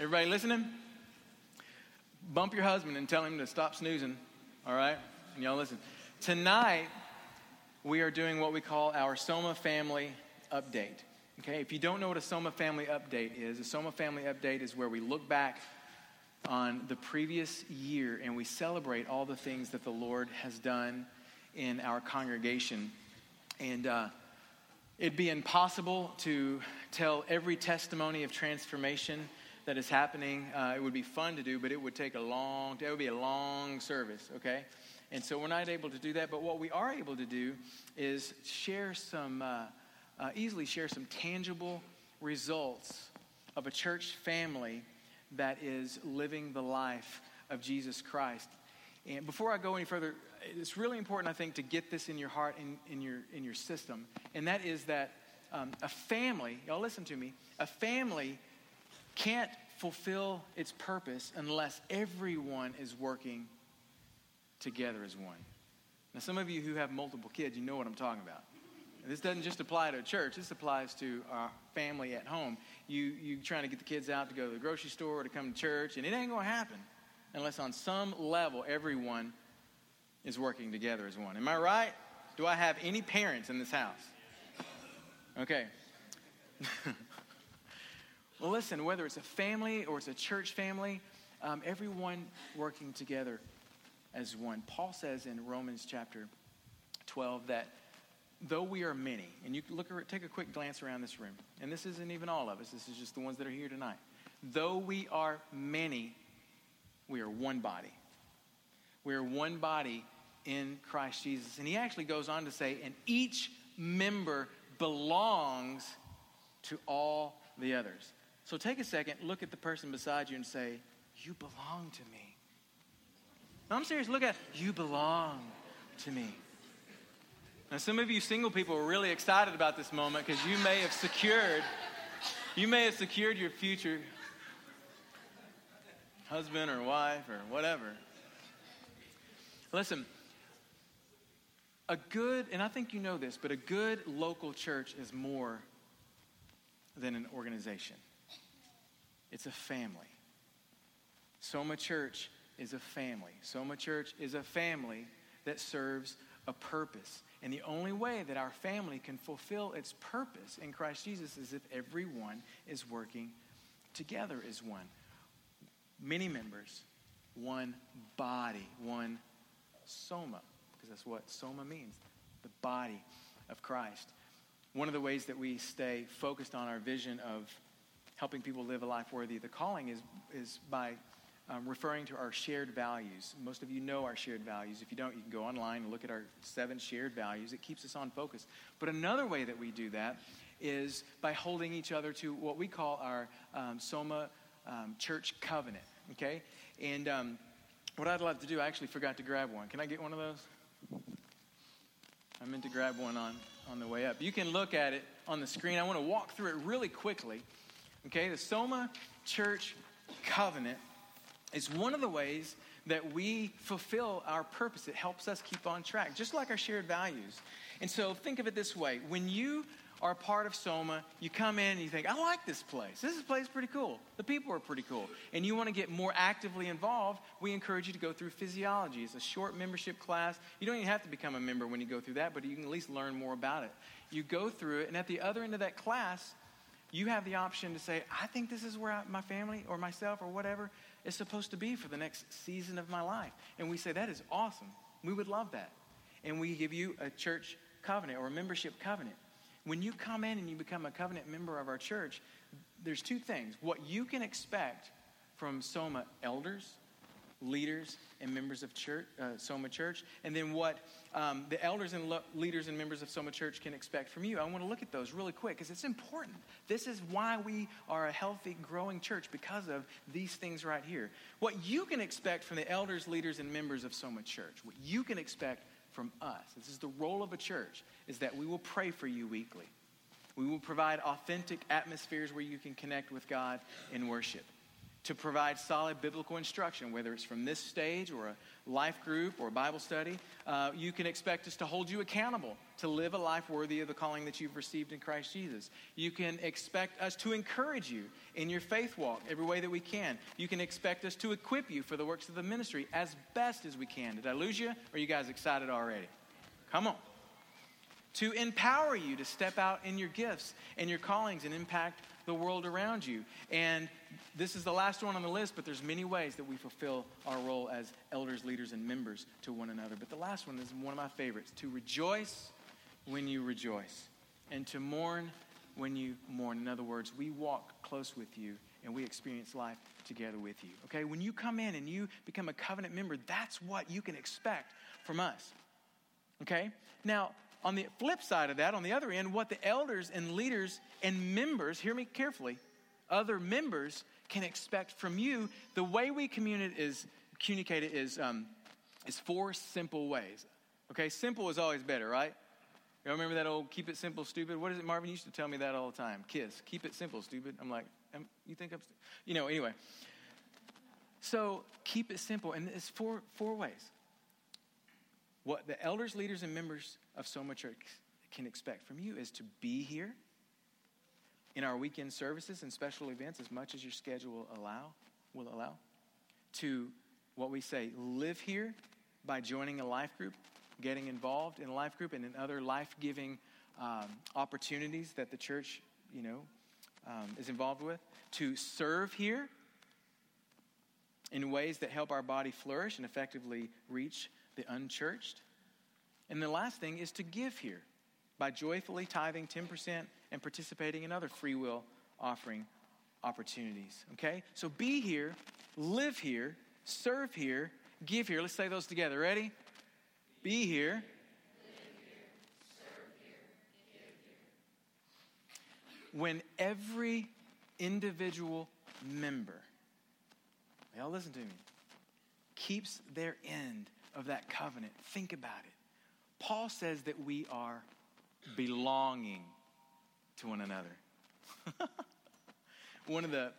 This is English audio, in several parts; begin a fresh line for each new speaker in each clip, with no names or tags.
Everybody listening? Bump your husband and tell him to stop snoozing, all right? And y'all listen. Tonight, we are doing what we call our Soma Family Update. Okay, if you don't know what a Soma Family Update is, a Soma Family Update is where we look back on the previous year and we celebrate all the things that the Lord has done in our congregation. And uh, it'd be impossible to tell every testimony of transformation that is happening. Uh, it would be fun to do, but it would take a long, it would be a long service, okay? And so we're not able to do that. But what we are able to do is share some, uh, uh, easily share some tangible results of a church family that is living the life of Jesus Christ. And before I go any further, it's really important, I think, to get this in your heart and in, in, your, in your system. And that is that um, a family, y'all listen to me, a family can't fulfill its purpose unless everyone is working together as one. Now, some of you who have multiple kids, you know what I'm talking about. This doesn't just apply to a church. This applies to our family at home. You you trying to get the kids out to go to the grocery store or to come to church, and it ain't going to happen unless on some level everyone is working together as one. Am I right? Do I have any parents in this house? Okay. well, listen. Whether it's a family or it's a church family, um, everyone working together as one. Paul says in Romans chapter 12 that though we are many, and you look take a quick glance around this room, and this isn't even all of us, this is just the ones that are here tonight. Though we are many, we are one body. We are one body in Christ Jesus. And he actually goes on to say, and each member belongs to all the others. So take a second, look at the person beside you, and say, You belong to me. No, I'm serious. Look at you belong to me. Now, some of you single people are really excited about this moment because you may have secured, you may have secured your future husband or wife or whatever. Listen, a good, and I think you know this, but a good local church is more than an organization. It's a family. Soma Church is a family. Soma Church is a family that serves a purpose. And the only way that our family can fulfill its purpose in Christ Jesus is if everyone is working together as one. Many members, one body, one soma, because that's what soma means the body of Christ. One of the ways that we stay focused on our vision of helping people live a life worthy of the calling is, is by um, referring to our shared values. Most of you know our shared values. If you don't, you can go online and look at our seven shared values. It keeps us on focus. But another way that we do that is by holding each other to what we call our um, Soma um, Church Covenant. Okay? And um, what I'd love to do, I actually forgot to grab one. Can I get one of those? I meant to grab one on, on the way up. You can look at it on the screen. I want to walk through it really quickly. Okay? The Soma Church Covenant is one of the ways that we fulfill our purpose. It helps us keep on track, just like our shared values. And so think of it this way when you are part of Soma, you come in and you think, I like this place. This place is pretty cool. The people are pretty cool. And you want to get more actively involved, we encourage you to go through physiology. It's a short membership class. You don't even have to become a member when you go through that, but you can at least learn more about it. You go through it, and at the other end of that class, you have the option to say, I think this is where I, my family or myself or whatever is supposed to be for the next season of my life. And we say, that is awesome. We would love that. And we give you a church covenant or a membership covenant. When you come in and you become a covenant member of our church, there's two things. What you can expect from Soma elders, leaders, and members of church, uh, Soma Church, and then what um, the elders and lo- leaders and members of Soma Church can expect from you. I want to look at those really quick because it's important. This is why we are a healthy, growing church because of these things right here. What you can expect from the elders, leaders, and members of Soma Church, what you can expect from us, this is the role of a church, is that we will pray for you weekly. We will provide authentic atmospheres where you can connect with God in worship. To provide solid biblical instruction, whether it's from this stage or a life group or a Bible study. Uh, you can expect us to hold you accountable to live a life worthy of the calling that you've received in Christ Jesus. You can expect us to encourage you in your faith walk every way that we can. You can expect us to equip you for the works of the ministry as best as we can. Did I lose you? Are you guys excited already? Come on. To empower you to step out in your gifts and your callings and impact the world around you. And this is the last one on the list, but there's many ways that we fulfill our role as elders, leaders, and members to one another. But the last one is one of my favorites to rejoice when you rejoice, and to mourn when you mourn. In other words, we walk close with you and we experience life together with you. Okay? When you come in and you become a covenant member, that's what you can expect from us. Okay? Now, on the flip side of that, on the other end, what the elders and leaders and members, hear me carefully, other members can expect from you, the way we communicate is, communicate it is, um, is four simple ways. Okay, simple is always better, right? You remember that old keep it simple, stupid? What is it? Marvin You used to tell me that all the time. Kiss, keep it simple, stupid. I'm like, you think I'm, st-? you know, anyway. So keep it simple. And it's four, four ways. What the elders, leaders, and members of Soma Church can expect from you is to be here in our weekend services and special events as much as your schedule will allow, will allow. To what we say, live here by joining a life group, getting involved in a life group and in other life-giving um, opportunities that the church, you know, um, is involved with. To serve here in ways that help our body flourish and effectively reach the unchurched. And the last thing is to give here by joyfully tithing 10% and participating in other free will offering opportunities. Okay? So be here, live here, serve here, give here. Let's say those together. Ready? Be here. When every individual member, y'all listen to me, keeps their end of that covenant, think about it. Paul says that we are belonging to one another. one of the,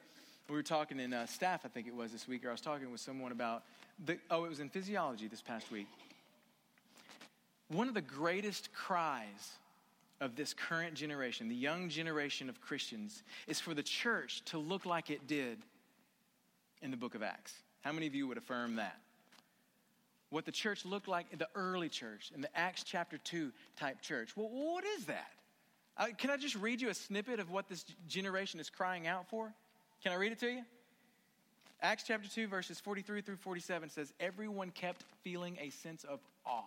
we were talking in uh, staff, I think it was this week, or I was talking with someone about, the, oh, it was in physiology this past week. One of the greatest cries of this current generation, the young generation of Christians, is for the church to look like it did in the book of Acts. How many of you would affirm that? What the church looked like in the early church, in the Acts chapter 2 type church. Well, what is that? Uh, can I just read you a snippet of what this generation is crying out for? Can I read it to you? Acts chapter 2, verses 43 through 47 says, Everyone kept feeling a sense of awe.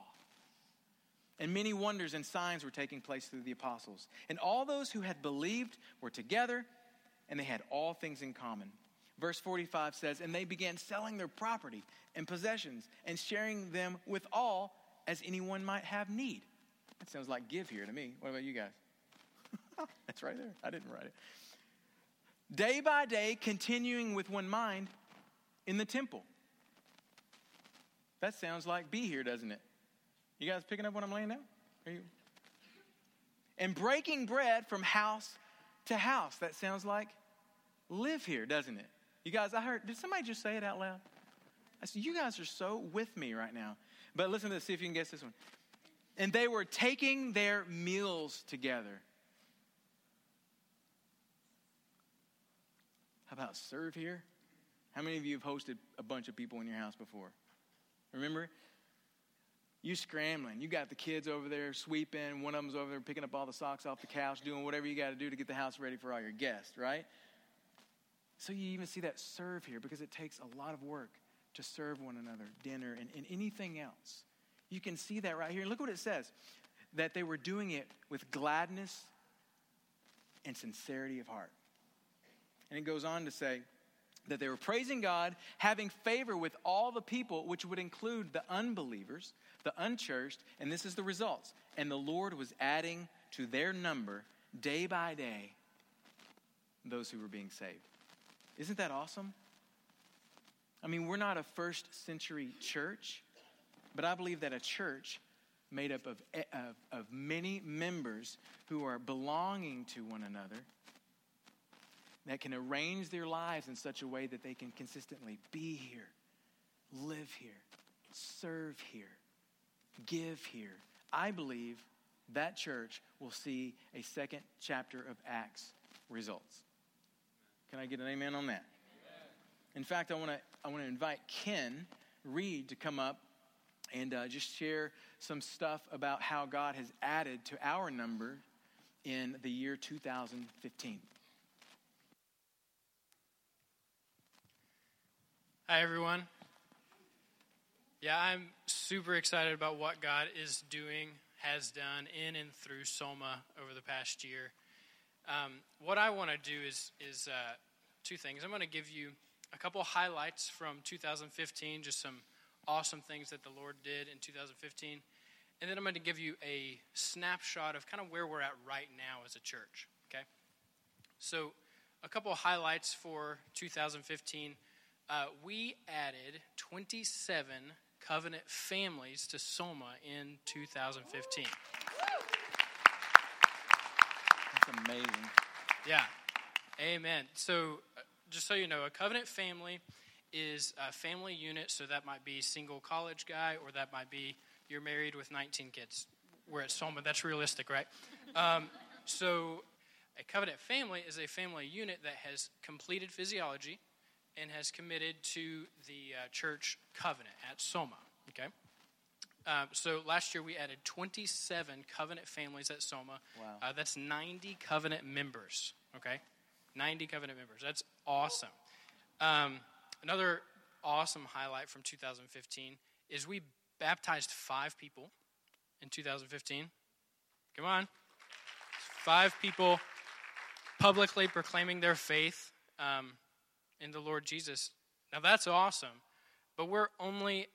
And many wonders and signs were taking place through the apostles. And all those who had believed were together, and they had all things in common. Verse 45 says, And they began selling their property and possessions and sharing them with all as anyone might have need. That sounds like give here to me. What about you guys? That's right there. I didn't write it. Day by day, continuing with one mind in the temple. That sounds like be here, doesn't it? You guys picking up what I'm laying down? Are you? And breaking bread from house to house. That sounds like live here, doesn't it? You guys, I heard, did somebody just say it out loud? I said, you guys are so with me right now. But listen to this, see if you can guess this one. And they were taking their meals together. How about serve here? How many of you have hosted a bunch of people in your house before? Remember? You scrambling. You got the kids over there sweeping. One of them's over there picking up all the socks off the couch, doing whatever you got to do to get the house ready for all your guests, right? So you even see that serve here because it takes a lot of work to serve one another, dinner, and, and anything else. You can see that right here. Look what it says that they were doing it with gladness and sincerity of heart. And it goes on to say that they were praising God, having favor with all the people, which would include the unbelievers, the unchurched, and this is the results. And the Lord was adding to their number day by day those who were being saved. Isn't that awesome? I mean, we're not a first century church, but I believe that a church made up of, eh, of, of many members who are belonging to one another that can arrange their lives in such a way that they can consistently be here, live here, serve here, give here. I believe that church will see a second chapter of Acts results. Can I get an amen on that? In fact, I want to I want to invite Ken Reed to come up and uh, just share some stuff about how God has added to our number in the year 2015.
Hi, everyone. Yeah, I'm super excited about what God is doing, has done in and through Soma over the past year. Um, what I want to do is, is uh, two things. I'm going to give you a couple highlights from 2015, just some awesome things that the Lord did in 2015. And then I'm going to give you a snapshot of kind of where we're at right now as a church. Okay? So, a couple highlights for 2015. Uh, we added 27 covenant families to Soma in 2015.
That's amazing.
Yeah. Amen. So, uh, just so you know, a covenant family is a family unit, so that might be single college guy, or that might be you're married with 19 kids. We're at Soma, that's realistic, right? Um, so, a covenant family is a family unit that has completed physiology and has committed to the uh, church covenant at Soma. Okay? Um, so last year we added 27 covenant families at Soma.
Wow.
Uh, that's 90 covenant members. Okay? 90 covenant members. That's awesome. Um, another awesome highlight from 2015 is we baptized five people in 2015. Come on. Five people publicly proclaiming their faith um, in the Lord Jesus. Now that's awesome, but we're only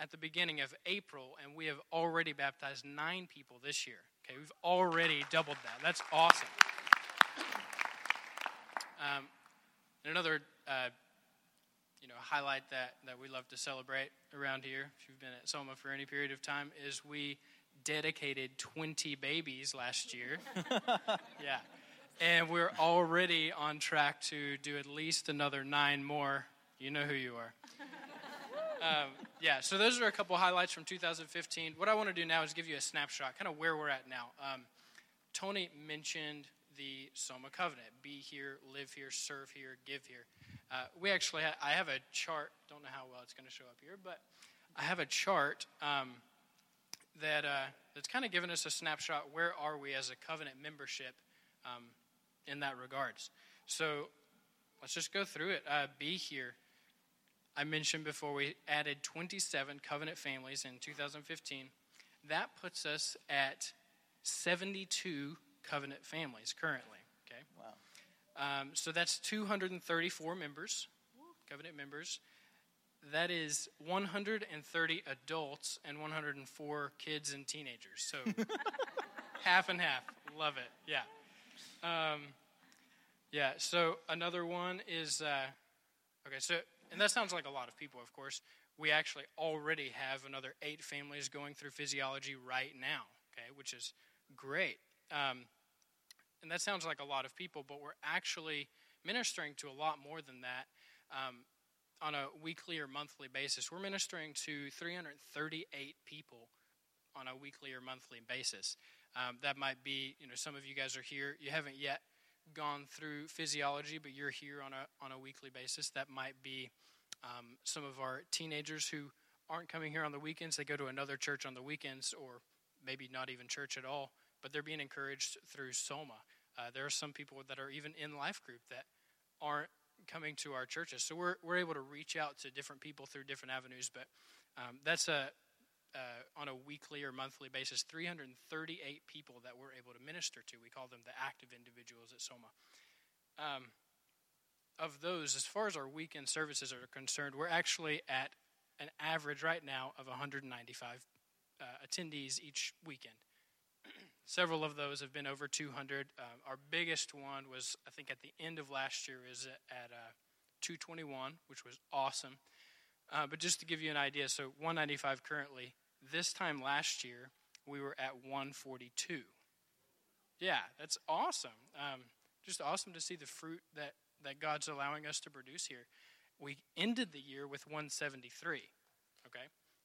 at the beginning of April and we have already baptized nine people this year. Okay, we've already doubled that. That's awesome. Um, and another, uh, you know, highlight that, that we love to celebrate around here, if you've been at Soma for any period of time, is we dedicated 20 babies last year. yeah. And we're already on track to do at least another nine more. You know who you are. Um, yeah, so those are a couple highlights from 2015. What I want to do now is give you a snapshot, kind of where we're at now. Um, Tony mentioned the Soma Covenant be here, live here, serve here, give here. Uh, we actually, ha- I have a chart, don't know how well it's going to show up here, but I have a chart um, that uh, that's kind of given us a snapshot where are we as a covenant membership um, in that regards. So let's just go through it. Uh, be here. I mentioned before we added 27 covenant families in 2015. That puts us at 72 covenant families currently. Okay.
Wow.
Um, so that's 234 members, covenant members. That is 130 adults and 104 kids and teenagers. So half and half. Love it. Yeah. Um, yeah. So another one is uh, okay. So and that sounds like a lot of people. Of course, we actually already have another eight families going through physiology right now. Okay, which is great. Um, and that sounds like a lot of people, but we're actually ministering to a lot more than that um, on a weekly or monthly basis. We're ministering to 338 people on a weekly or monthly basis. Um, that might be, you know, some of you guys are here. You haven't yet gone through physiology, but you're here on a on a weekly basis. That might be um, some of our teenagers who aren't coming here on the weekends. They go to another church on the weekends, or maybe not even church at all but they're being encouraged through Soma. Uh, there are some people that are even in life group that aren't coming to our churches. So we're, we're able to reach out to different people through different avenues. But um, that's a, uh, on a weekly or monthly basis, 338 people that we're able to minister to. We call them the active individuals at Soma. Um, of those, as far as our weekend services are concerned, we're actually at an average right now of 195 uh, attendees each weekend. Several of those have been over 200. Uh, our biggest one was, I think, at the end of last year, is at uh, 221, which was awesome. Uh, but just to give you an idea, so 195 currently. This time last year, we were at 142. Yeah, that's awesome. Um, just awesome to see the fruit that, that God's allowing us to produce here. We ended the year with 173. Okay?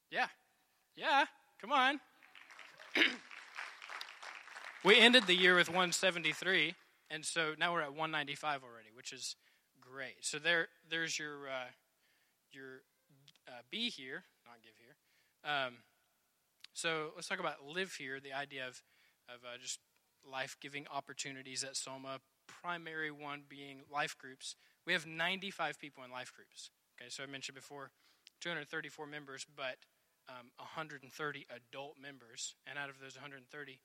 Yeah. Yeah. Come on. we ended the year with 173, and so now we're at 195 already, which is great. So there, there's your uh, your uh, be here, not give here. Um, so let's talk about live here. The idea of of uh, just life giving opportunities at Soma. Primary one being life groups. We have 95 people in life groups. Okay, so I mentioned before, 234 members, but um, 130 adult members, and out of those 130,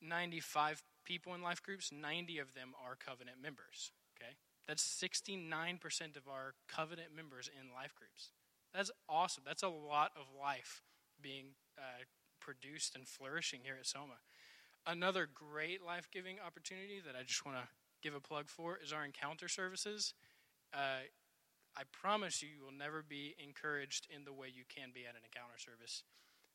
95 people in life groups, 90 of them are covenant members. Okay, that's 69% of our covenant members in life groups. That's awesome. That's a lot of life being uh, produced and flourishing here at Soma. Another great life giving opportunity that I just want to give a plug for is our encounter services. Uh, I promise you, you will never be encouraged in the way you can be at an encounter service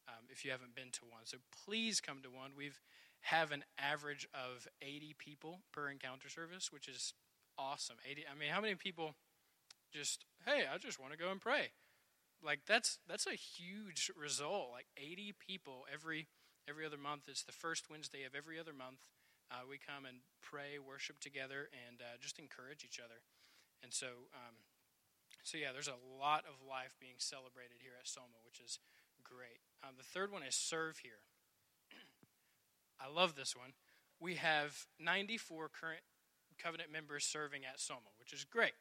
um, if you haven't been to one. So please come to one. We've have an average of 80 people per encounter service, which is awesome. 80 I mean, how many people just, "Hey, I just want to go and pray." Like that's that's a huge result. Like 80 people every every other month. It's the first Wednesday of every other month. Uh, we come and pray, worship together, and uh, just encourage each other. And so, um, so yeah, there's a lot of life being celebrated here at Soma, which is great. Um, the third one is serve here. I love this one. We have 94 current covenant members serving at Soma, which is great.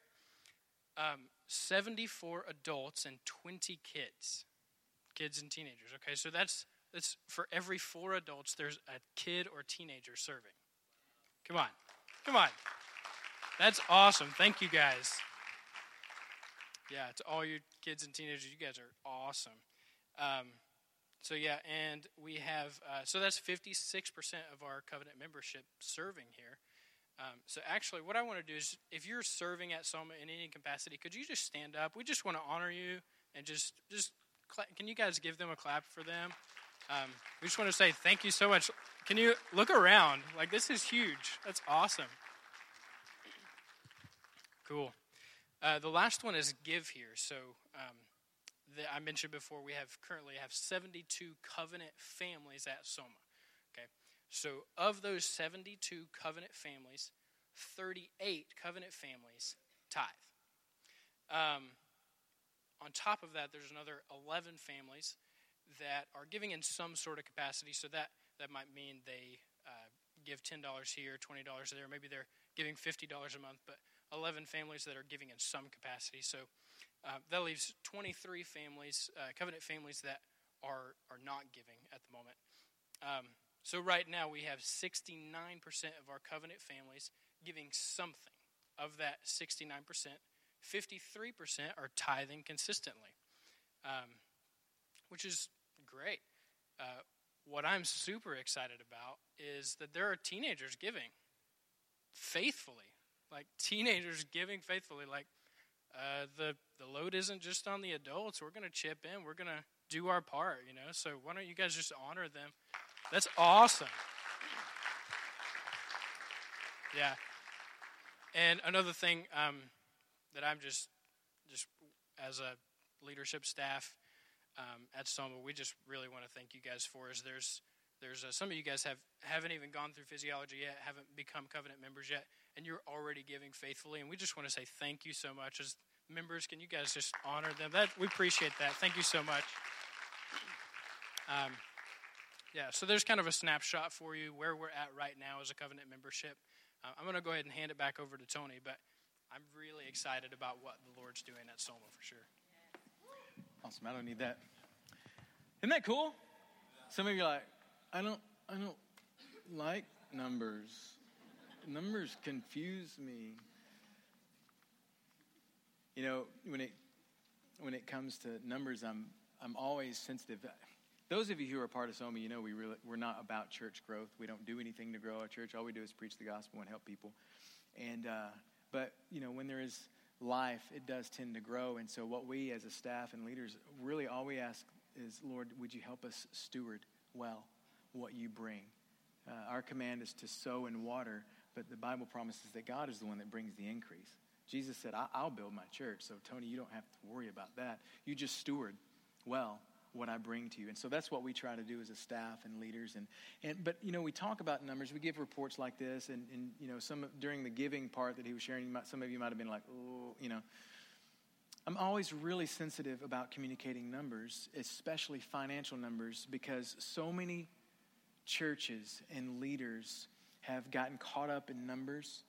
Um, 74 adults and 20 kids, kids and teenagers. Okay, so that's that's for every four adults. There's a kid or teenager serving. Come on, come on. That's awesome. Thank you guys. Yeah, to all your kids and teenagers, you guys are awesome. Um, so yeah, and we have uh, so that's 56% of our covenant membership serving here. Um, so actually, what I want to do is, if you're serving at Soma in any capacity, could you just stand up? We just want to honor you and just just can you guys give them a clap for them? Um, we just want to say thank you so much. Can you look around? Like this is huge. That's awesome. Cool. Uh, the last one is give here. So um, the, I mentioned before, we have currently have 72 covenant families at Soma. So, of those 72 covenant families, 38 covenant families tithe. Um, on top of that, there's another 11 families that are giving in some sort of capacity. So that, that might mean they uh, give $10 here, $20 there. Maybe they're giving $50 a month, but 11 families that are giving in some capacity. So uh, that leaves 23 families, uh, covenant families, that are, are not giving at the moment. Um, so, right now, we have 69% of our covenant families giving something. Of that 69%, 53% are tithing consistently, um, which is great. Uh, what I'm super excited about is that there are teenagers giving faithfully. Like, teenagers giving faithfully. Like, uh, the, the load isn't just on the adults. We're going to chip in, we're going to do our part, you know? So, why don't you guys just honor them? That's awesome. Yeah. And another thing um, that I'm just, just as a leadership staff um, at Soma, we just really want to thank you guys for is there's there's uh, some of you guys have haven't even gone through physiology yet, haven't become covenant members yet, and you're already giving faithfully. And we just want to say thank you so much as members. Can you guys just honor them? That we appreciate that. Thank you so much. Um, yeah, so there's kind of a snapshot for you where we're at right now as a covenant membership. Uh, I'm going to go ahead and hand it back over to Tony, but I'm really excited about what the Lord's doing at Soma for sure.
Awesome. I don't need that. Isn't that cool? Some of you are like, I don't, I don't like numbers. Numbers confuse me. You know, when it when it comes to numbers, I'm I'm always sensitive. Those of you who are part of SOMA, you know we really, we're not about church growth. We don't do anything to grow our church. All we do is preach the gospel and help people. And uh, but you know when there is life, it does tend to grow. And so what we as a staff and leaders really all we ask is, Lord, would you help us steward well what you bring? Uh, our command is to sow and water but the Bible promises that God is the one that brings the increase. Jesus said, I- will build my church. So, Tony, you don't have to worry about that. You just steward well what I bring to you. And so that's what we try to do as a staff and leaders. And, and but, you know, we talk about numbers. We give reports like this. And, and you know, some during the giving part that he was sharing, might, some of you might have been like, oh, you know. I'm always really sensitive about communicating numbers, especially financial numbers, because so many churches and leaders have gotten caught up in numbers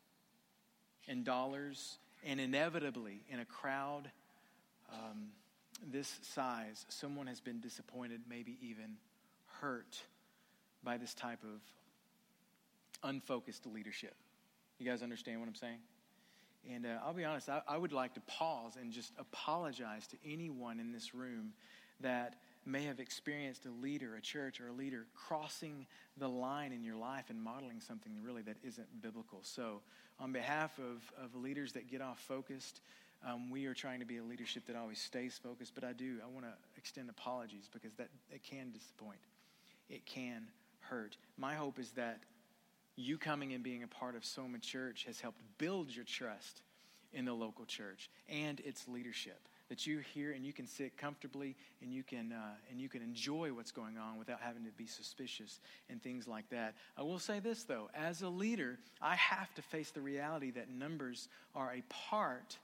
and dollars, and inevitably, in a crowd um, this size, someone has been disappointed, maybe even hurt by this type of unfocused leadership. You guys understand what I'm saying? And uh, I'll be honest, I, I would like to pause and just apologize to anyone in this room that may have experienced a leader, a church, or a leader crossing the line in your life and modeling something really that isn't biblical. So, on behalf of, of leaders that get off focused, um, we are trying to be a leadership that always stays focused. But I do, I want to extend apologies because that it can disappoint, it can hurt. My hope is that you coming and being a part of Soma Church has helped build your trust in the local church and its leadership that you hear and you can sit comfortably and you can uh, and you can enjoy what's going on without having to be suspicious and things like that. I will say this though, as a leader, I have to face the reality that numbers are a part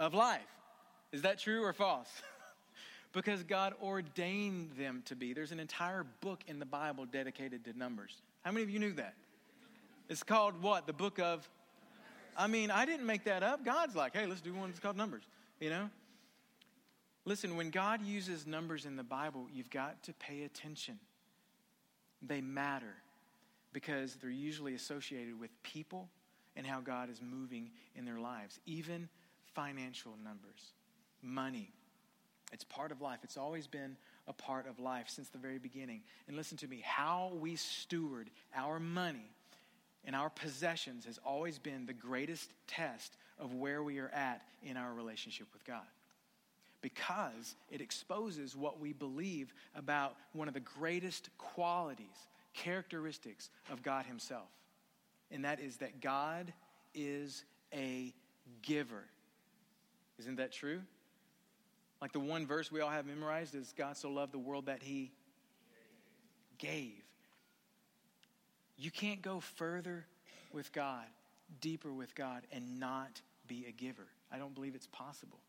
of life. Is that true or false? because God ordained them to be. There's an entire book in the Bible dedicated to numbers. How many of you knew that? It's called what? The book of I mean, I didn't make that up. God's like, hey, let's do one that's called Numbers, you know? Listen, when God uses numbers in the Bible, you've got to pay attention. They matter because they're usually associated with people and how God is moving in their lives, even financial numbers, money. It's part of life. It's always been a part of life since the very beginning. And listen to me how we steward our money and our possessions has always been the greatest test of where we are at in our relationship with God because it exposes what we believe about one of the greatest qualities, characteristics of God Himself. And that is that God is a giver. Isn't that true? Like the one verse we all have memorized is God so loved the world that He gave. You can't go further with God, deeper with God, and not be a giver. I don't believe it's possible.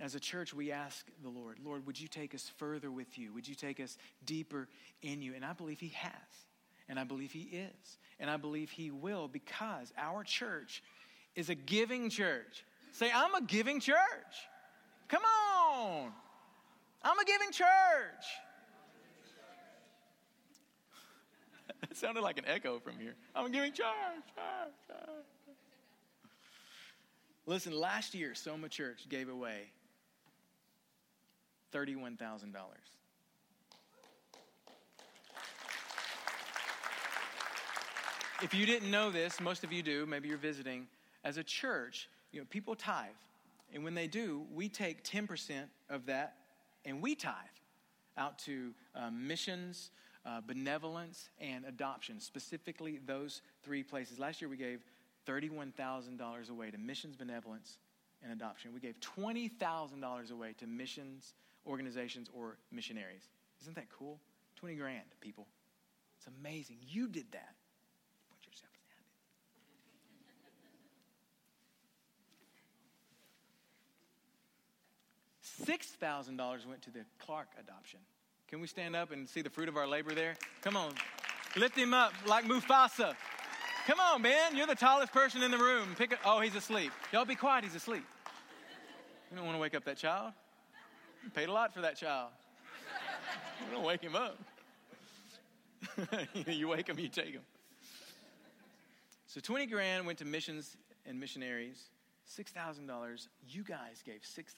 As a church, we ask the Lord, Lord, would you take us further with you? Would you take us deeper in you? And I believe He has. And I believe He is. And I believe He will because our church is a giving church. Say, I'm a giving church. Come on. I'm a giving church. it sounded like an echo from here. I'm a giving church. church, church. Listen, last year, Soma Church gave away $31,000. If you didn't know this, most of you do, maybe you're visiting, as a church, you know, people tithe. And when they do, we take 10% of that and we tithe out to um, missions, uh, benevolence, and adoption, specifically those three places. Last year we gave $31,000 away to missions, benevolence, and adoption. We gave $20,000 away to missions, organizations or missionaries. Isn't that cool? 20 grand, people. It's amazing. You did that. Put yourself down. $6,000 went to the Clark adoption. Can we stand up and see the fruit of our labor there? Come on. Lift him up like Mufasa. Come on, man. You're the tallest person in the room. Pick a, oh, he's asleep. Y'all be quiet. He's asleep. You don't want to wake up that child. You paid a lot for that child. You don't wake him up. you wake him, you take him. So 20 grand went to missions and missionaries. $6,000. You guys gave $6,000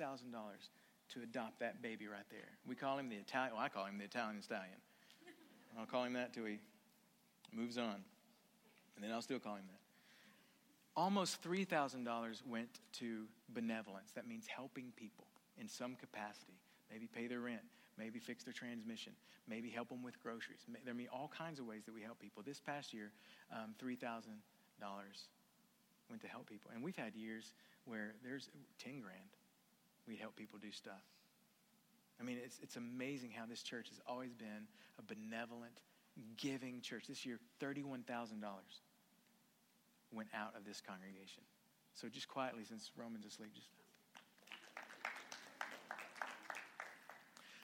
to adopt that baby right there. We call him the Italian, well, I call him the Italian stallion. I'll call him that till he moves on. And then I'll still call him that. Almost $3,000 went to benevolence. That means helping people in some capacity. Maybe pay their rent, maybe fix their transmission, maybe help them with groceries. There are all kinds of ways that we help people. This past year, um, $3,000 went to help people. And we've had years where there's 10 grand. We help people do stuff. I mean, it's, it's amazing how this church has always been a benevolent, giving church. This year, $31,000 went out of this congregation. So just quietly, since Roman's asleep, just.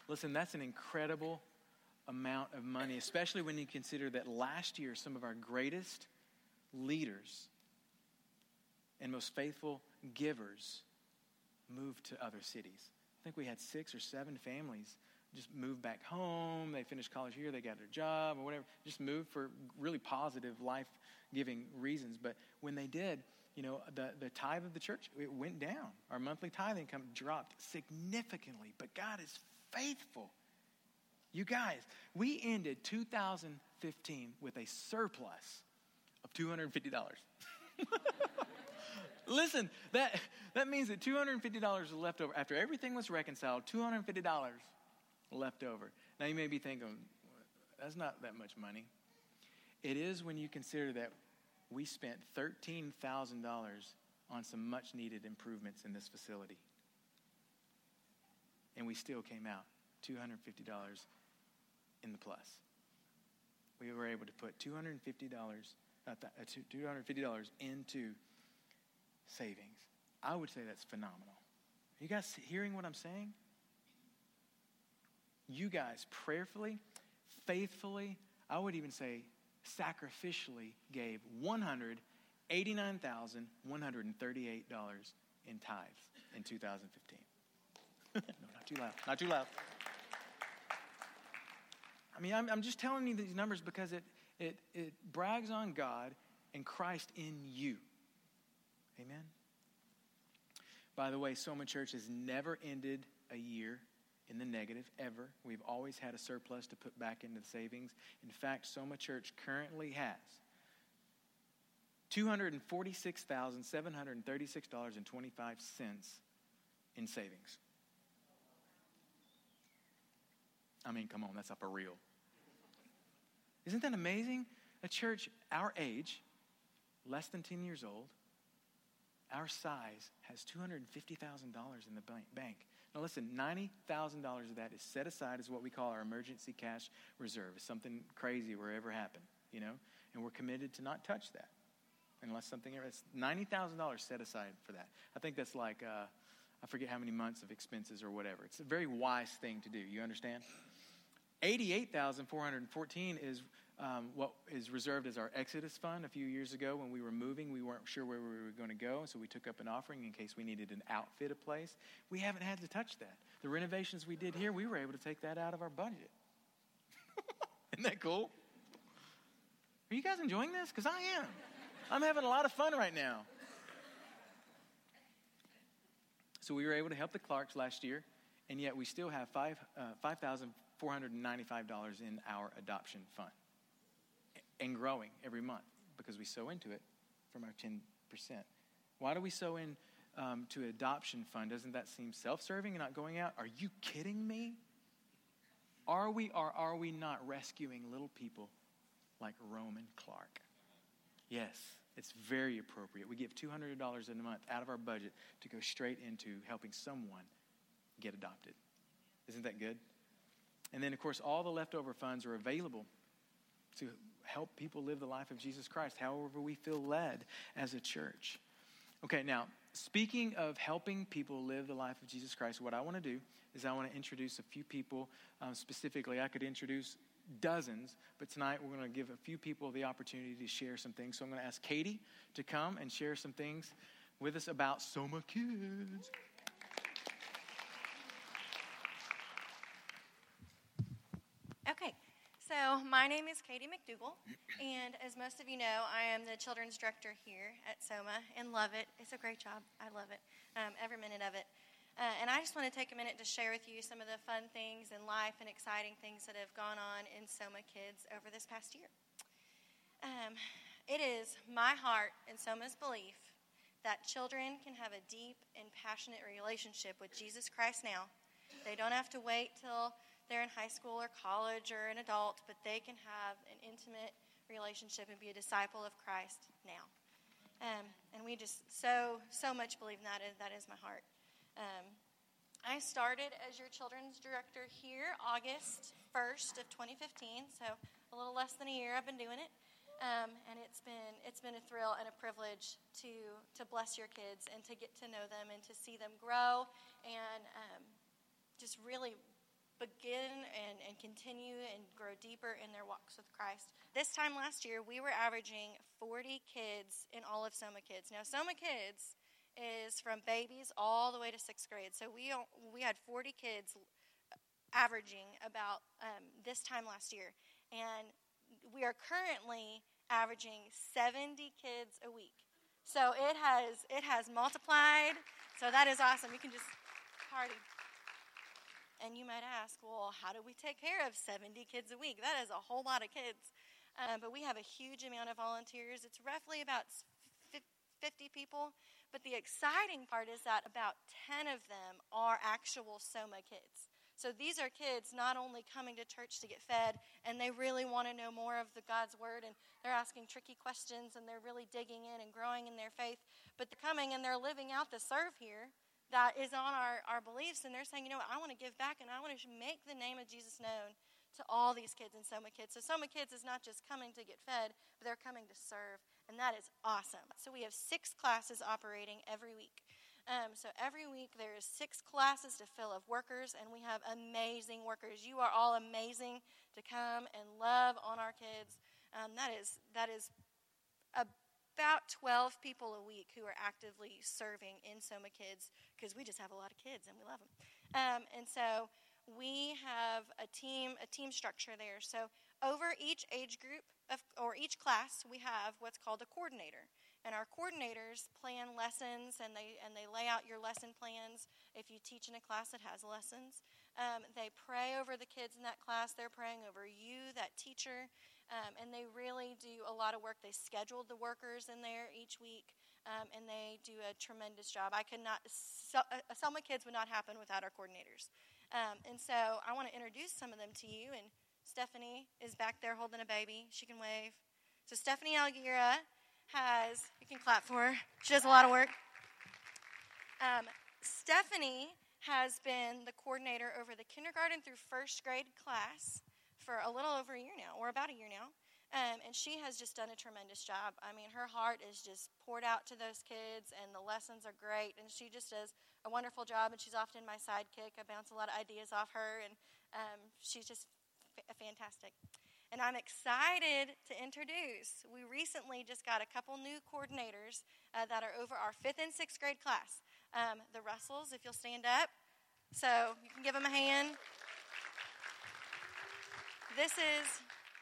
Listen, that's an incredible amount of money, especially when you consider that last year some of our greatest leaders and most faithful givers moved to other cities. I think we had six or seven families just moved back home. They finished college here, they got their job or whatever, just moved for really positive, life giving reasons. But when they did, you know, the, the tithe of the church, it went down. Our monthly tithe income dropped significantly, but God is faithful. You guys, we ended 2015 with a surplus of $250. Listen, that, that means that $250 is left over. After everything was reconciled, $250 left over. Now you may be thinking, that's not that much money. It is when you consider that we spent $13,000 on some much needed improvements in this facility. And we still came out $250 in the plus. We were able to put $250, uh, $250 into savings. I would say that's phenomenal. Are you guys hearing what I'm saying? You guys prayerfully, faithfully, I would even say sacrificially gave $189,138 in tithes in 2015. no, not too loud. Not too loud. I mean, I'm, I'm just telling you these numbers because it, it, it brags on God and Christ in you. Amen? By the way, Soma Church has never ended a year in the negative, ever. We've always had a surplus to put back into the savings. In fact, Soma Church currently has $246,736.25 in savings. I mean, come on, that's up a real. Isn't that amazing? A church our age, less than 10 years old, our size has $250,000 in the bank. Now, listen, $90,000 of that is set aside as what we call our emergency cash reserve. If something crazy were ever happen, you know, and we're committed to not touch that unless something ever. It's $90,000 set aside for that. I think that's like, uh, I forget how many months of expenses or whatever. It's a very wise thing to do. You understand? 88,414 is um, what is reserved as our Exodus fund. A few years ago, when we were moving, we weren't sure where we were going to go, so we took up an offering in case we needed an outfit a place. We haven't had to touch that. The renovations we did here, we were able to take that out of our budget. Isn't that cool? Are you guys enjoying this? Because I am. I'm having a lot of fun right now. So we were able to help the Clarks last year, and yet we still have five uh, five thousand four hundred and ninety five dollars in our adoption fund and growing every month because we sow into it from our 10%. Why do we sow in um, to adoption fund? Doesn't that seem self-serving and not going out? Are you kidding me? Are we or are we not rescuing little people like Roman Clark? Yes, it's very appropriate. We give $200 in a month out of our budget to go straight into helping someone get adopted. Isn't that good? And then, of course, all the leftover funds are available to help people live the life of Jesus Christ, however we feel led as a church. Okay, now, speaking of helping people live the life of Jesus Christ, what I want to do is I want to introduce a few people um, specifically. I could introduce dozens, but tonight we're going to give a few people the opportunity to share some things. So I'm going to ask Katie to come and share some things with us about Soma Kids.
So, my name is Katie McDougall, and as most of you know, I am the children's director here at SOMA and love it. It's a great job. I love it, um, every minute of it. Uh, and I just want to take a minute to share with you some of the fun things in life and exciting things that have gone on in SOMA Kids over this past year. Um, it is my heart and SOMA's belief that children can have a deep and passionate relationship with Jesus Christ now. They don't have to wait till they're in high school or college or an adult, but they can have an intimate relationship and be a disciple of Christ now. Um, and we just so, so much believe in that. That is my heart. Um, I started as your children's director here August 1st of 2015, so a little less than a year I've been doing it. Um, and it's been it's been a thrill and a privilege to to bless your kids and to get to know them and to see them grow and um, just really begin and, and continue and grow deeper in their walks with Christ. This time last year, we were averaging 40 kids in all of Soma Kids. Now, Soma Kids is from babies all the way to sixth grade. So we we had 40 kids averaging about um, this time last year, and we are currently averaging 70 kids a week. So it has it has multiplied. So that is awesome. You can just party. And you might ask, well, how do we take care of 70 kids a week? That is a whole lot of kids. Um, but we have a huge amount of volunteers. It's roughly about 50 people. But the exciting part is that about 10 of them are actual Soma kids. So these are kids not only coming to church to get fed, and they really want to know more of the God's word, and they're asking tricky questions, and they're really digging in and growing in their faith, but they're coming and they're living out the serve here that is on our, our beliefs, and they're saying, you know what, I want to give back, and I want to make the name of Jesus known to all these kids in Soma Kids. So Soma Kids is not just coming to get fed, but they're coming to serve, and that is awesome. So we have six classes operating every week. Um, so every week there is six classes to fill of workers, and we have amazing workers. You are all amazing to come and love on our kids. Um, that is that is about 12 people a week who are actively serving in Soma Kids because we just have a lot of kids and we love them. Um, and so we have a team a team structure there. So over each age group of, or each class, we have what's called a coordinator and our coordinators plan lessons and they and they lay out your lesson plans if you teach in a class that has lessons um, they pray over the kids in that class they're praying over you that teacher um, and they really do a lot of work. They schedule the workers in there each week um, and they do a tremendous job. I could not so, uh, Soma kids would not happen without our coordinators. Um, and so i want to introduce some of them to you and stephanie is back there holding a baby. She can wave. So stephanie Aguirre has, you can clap for her, she does a lot of work. Um, Stephanie has been the coordinator over the kindergarten through first grade class for a little over a year now, or about a year now. Um, and she has just done a tremendous job. I mean, her heart is just poured out to those kids, and the lessons are great. And she just does a wonderful job, and she's often my sidekick. I bounce a lot of ideas off her, and um, she's just f- fantastic and I'm excited to introduce. We recently just got a couple new coordinators uh, that are over our fifth and sixth grade class. Um, the Russells, if you'll stand up, so you can give them a hand. This is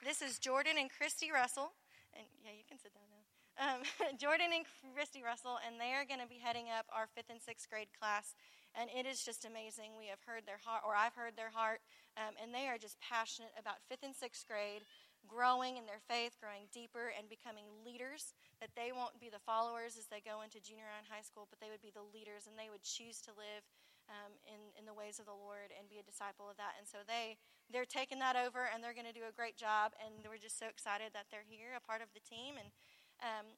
this is Jordan and Christy Russell, and yeah, you can sit down now. Um, Jordan and Christy Russell, and they are going to be heading up our fifth and sixth grade class and it is just amazing. We have heard their heart, or I've heard their heart, um, and they are just passionate about fifth and sixth grade, growing in their faith, growing deeper, and becoming leaders. That they won't be the followers as they go into junior high and high school, but they would be the leaders, and they would choose to live um, in, in the ways of the Lord and be a disciple of that. And so they they're taking that over, and they're going to do a great job. And we're just so excited that they're here, a part of the team, and. Um,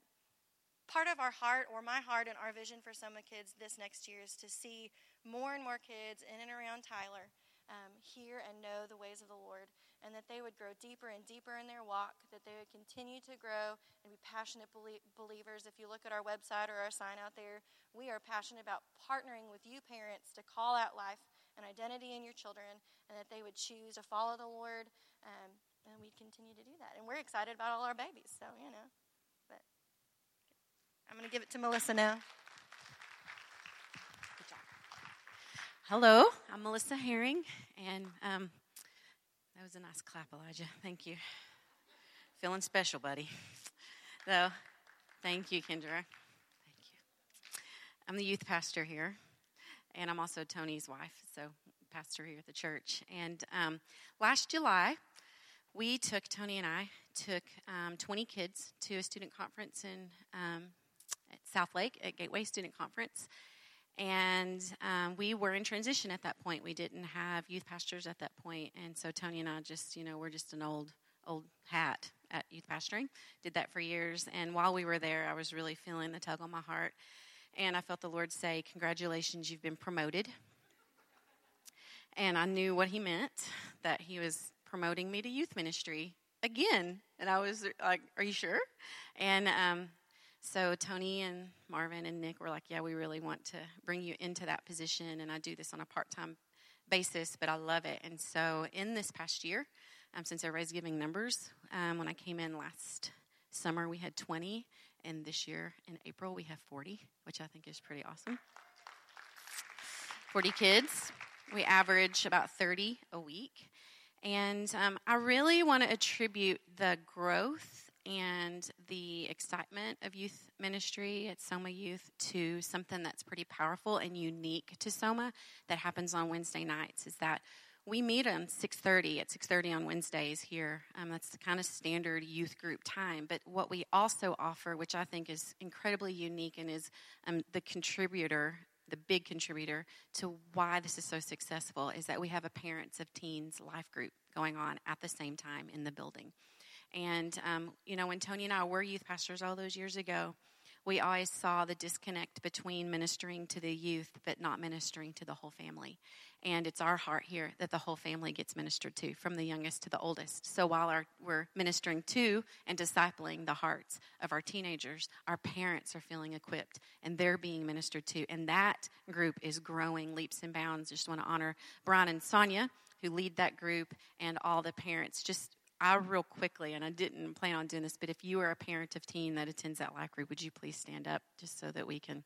part of our heart, or my heart, and our vision for Soma Kids this next year is to see more and more kids in and around Tyler um, hear and know the ways of the Lord, and that they would grow deeper and deeper in their walk, that they would continue to grow and be passionate belie- believers. If you look at our website or our sign out there, we are passionate about partnering with you parents to call out life and identity in your children, and that they would choose to follow the Lord. Um, and we continue to do that. And we're excited about all our babies, so, you know. But I'm going to give it to Melissa now.
Hello, I'm Melissa Herring, and um, that was a nice clap, Elijah. Thank you. Feeling special, buddy. So, thank you, Kendra. Thank you. I'm the youth pastor here, and I'm also Tony's wife, so pastor here at the church. And um, last July, we took Tony and I took um, 20 kids to a student conference in um, at Southlake at Gateway Student Conference. And um, we were in transition at that point. We didn't have youth pastors at that point, and so Tony and I just, you know, we're just an old old hat at youth pastoring. Did that for years. And while we were there, I was really feeling the tug on my heart. And I felt the Lord say, Congratulations, you've been promoted. And I knew what He meant that He was promoting me to youth ministry again. And I was like, Are you sure? And um, so Tony and Marvin and Nick were like, Yeah, we really want to bring you into that position. And I do this on a part time basis, but I love it. And so in this past year, um, since everybody's giving numbers, um, when I came in last summer, we had 20. And this year in April, we have 40, which I think is pretty awesome. 40 kids. We average about 30 a week. And um, I really want to attribute the growth and the excitement of youth ministry at Soma Youth to something that's pretty powerful and unique to Soma that happens on Wednesday nights is that we meet on 6.30 at 6.30 on wednesdays here. Um, that's the kind of standard youth group time. But what we also offer which i think is incredibly unique and is um, the contributor the big contributor to why this is so successful is that we have a parents of teens life group going on at the same time in the building and, um, you know, when Tony and I were youth pastors all those years ago, we always saw the disconnect between ministering to the youth but not ministering to the whole family. And it's our heart here that the whole family gets ministered to, from the youngest to the oldest. So while our, we're ministering to and discipling the hearts of our teenagers, our parents are feeling equipped and they're being ministered to. And that group is growing leaps and bounds. Just want to honor Brian and Sonia, who lead that group, and all the parents. Just I real quickly, and I didn't plan on doing this, but if you are a parent of teen that attends that life would you please stand up just so that we can?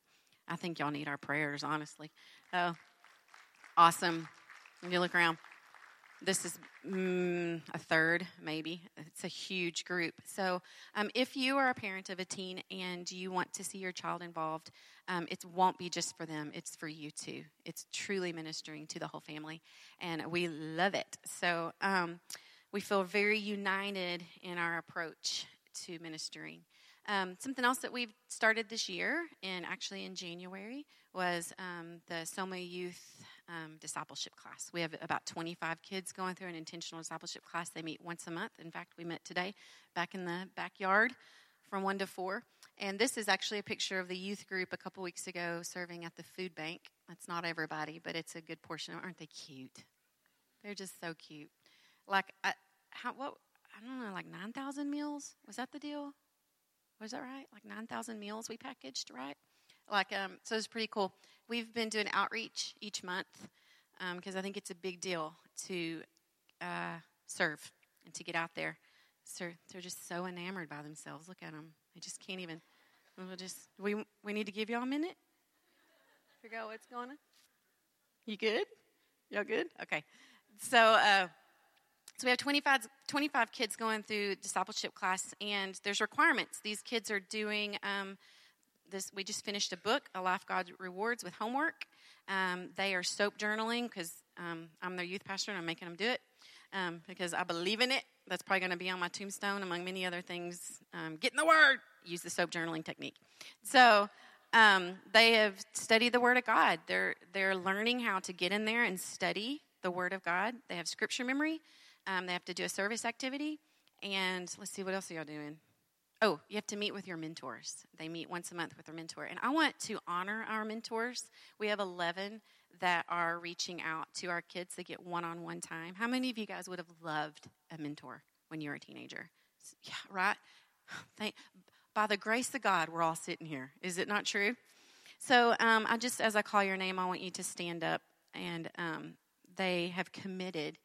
I think y'all need our prayers, honestly. Oh, awesome. When you look around, this is mm, a third, maybe. It's a huge group. So, um, if you are a parent of a teen and you want to see your child involved, um, it won't be just for them, it's for you too. It's truly ministering to the whole family, and we love it. So, um, we feel very united in our approach to ministering. Um, something else that we've started this year, and actually in January, was um, the Soma Youth um, Discipleship class. We have about 25 kids going through an intentional discipleship class. They meet once a month. In fact, we met today back in the backyard from 1 to 4. And this is actually a picture of the youth group a couple weeks ago serving at the food bank. That's not everybody, but it's a good portion. Aren't they cute? They're just so cute. Like, I, how, what, I don't know, like 9,000 meals? Was that the deal? Was that right? Like 9,000 meals we packaged, right? Like, um, so it's pretty cool. We've been doing outreach each month because um, I think it's a big deal to uh, serve and to get out there. So they're just so enamored by themselves. Look at them; they just can't even. We'll just we we need to give y'all a minute. Figure out what's going on. You good? Y'all good? Okay. So. Uh, so we have 25, 25 kids going through discipleship class, and there's requirements. These kids are doing um, this. We just finished a book, A Life God Rewards, with homework. Um, they are soap journaling because um, I'm their youth pastor and I'm making them do it um, because I believe in it. That's probably going to be on my tombstone, among many other things. Um, get in the Word. Use the soap journaling technique. So um, they have studied the Word of God. They're they're learning how to get in there and study the Word of God. They have scripture memory. Um, they have to do a service activity. And let's see, what else are y'all doing? Oh, you have to meet with your mentors. They meet once a month with their mentor. And I want to honor our mentors. We have 11 that are reaching out to our kids to get one on one time. How many of you guys would have loved a mentor when you were a teenager? Yeah, right? Thank, by the grace of God, we're all sitting here. Is it not true? So um, I just, as I call your name, I want you to stand up. And um, they have committed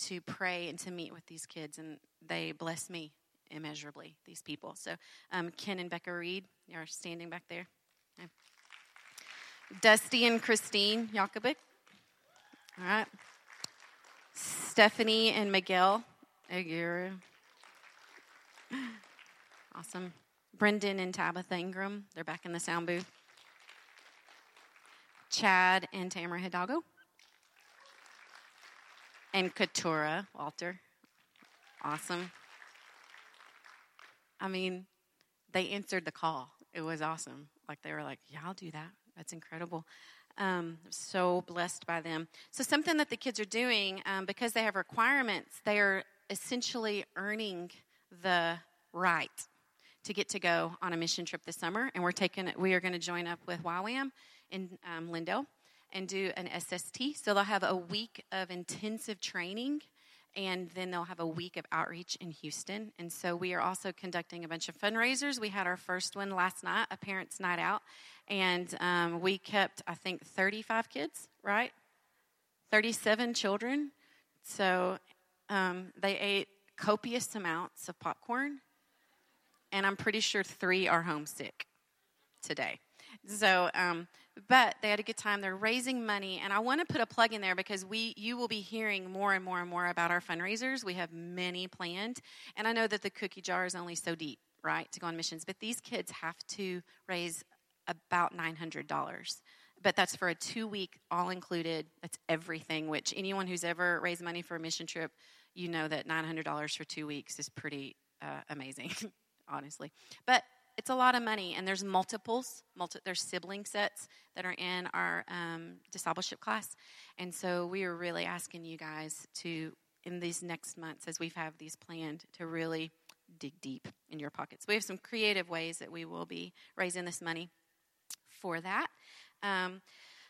to pray and to meet with these kids, and they bless me immeasurably, these people. So, um, Ken and Becca Reed are standing back there. Okay. Dusty and Christine Jakubik. All right. Stephanie and Miguel Aguirre. Awesome. Brendan and Tabitha Ingram. They're back in the sound booth. Chad and Tamara Hidalgo and Katura, Walter. Awesome. I mean, they answered the call. It was awesome. Like they were like, "Yeah, I'll do that. That's incredible." Um, so blessed by them. So something that the kids are doing um, because they have requirements, they are essentially earning the right to get to go on a mission trip this summer, and we're taking we are going to join up with YWAM in um, Lindale and do an SST. So they'll have a week of intensive training and then they'll have a week of outreach in Houston. And so we are also conducting a bunch of fundraisers. We had our first one last night, a parents' night out, and um, we kept, I think, 35 kids, right? 37 children. So um, they ate copious amounts of popcorn, and I'm pretty sure three are homesick today. So, um, but they had a good time. They're raising money, and I want to put a plug in there because we you will be hearing more and more and more about our fundraisers. We have many planned, and I know that the cookie jar is only so deep, right, to go on missions. But these kids have to raise about nine hundred dollars. But that's for a two week, all included. That's everything. Which anyone who's ever raised money for a mission trip, you know that nine hundred dollars for two weeks is pretty uh, amazing, honestly. But it's a lot of money, and there's multiples. Multi, there's sibling sets that are in our um, discipleship class, and so we are really asking you guys to, in these next months, as we have these planned, to really dig deep in your pockets. We have some creative ways that we will be raising this money for that. Um,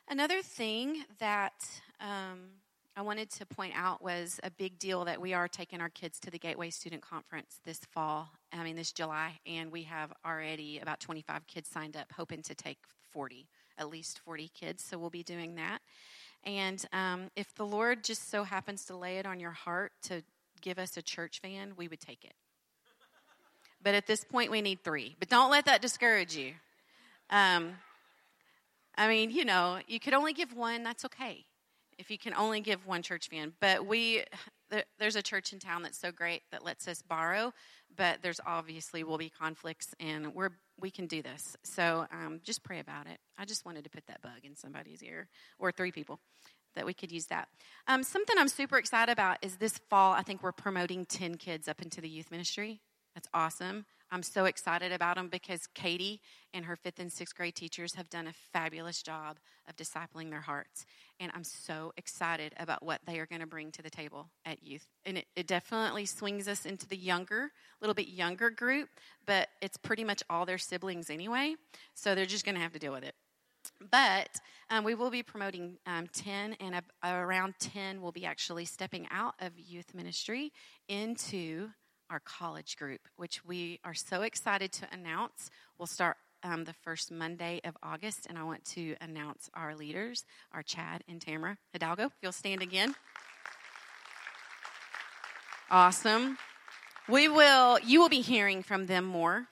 another thing that um, I wanted to point out was a big deal that we are taking our kids to the Gateway Student Conference this fall, I mean, this July, and we have already about 25 kids signed up, hoping to take 40, at least 40 kids. So we'll be doing that. And um, if the Lord just so happens to lay it on your heart to give us a church van, we would take it. But at this point, we need three. But don't let that discourage you. Um, I mean, you know, you could only give one, that's okay if you can only give one church van. But we, there's a church in town that's so great that lets us borrow, but there's obviously will be conflicts, and we're we can do this. So um, just pray about it. I just wanted to put that bug in somebody's ear, or three people, that we could use that. Um, something I'm super excited about is this fall. I think we're promoting ten kids up into the youth ministry. That's awesome. I'm so excited about them because Katie and her fifth and sixth grade teachers have done a fabulous job of discipling their hearts. And I'm so excited about what they are going to bring to the table at youth. And it, it definitely swings us into the younger, a little bit younger group, but it's pretty much all their siblings anyway. So they're just going to have to deal with it. But um, we will be promoting um, 10, and around 10 will be actually stepping out of youth ministry into our college group, which we are so excited to announce. We'll start um, the first Monday of August, and I want to announce our leaders, our Chad and Tamara Hidalgo. If you'll stand again. Awesome. We will, you will be hearing from them more,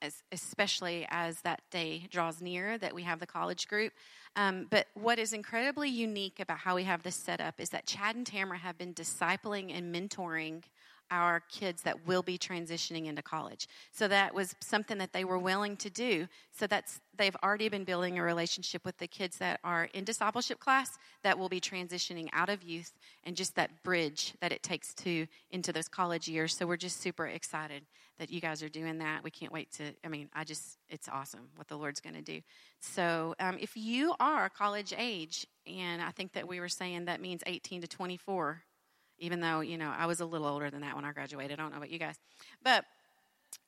as, especially as that day draws near that we have the college group. Um, but what is incredibly unique about how we have this set up is that Chad and Tamara have been discipling and mentoring our kids that will be transitioning into college. So that was something that they were willing to do. So that's they've already been building a relationship with the kids that are in discipleship class that will be transitioning out of youth and just that bridge that it takes to into those college years. So we're just super excited that you guys are doing that. We can't wait to I mean, I just it's awesome what the Lord's going to do. So um, if you are college age and I think that we were saying that means 18 to 24 even though, you know, I was a little older than that when I graduated. I don't know about you guys. But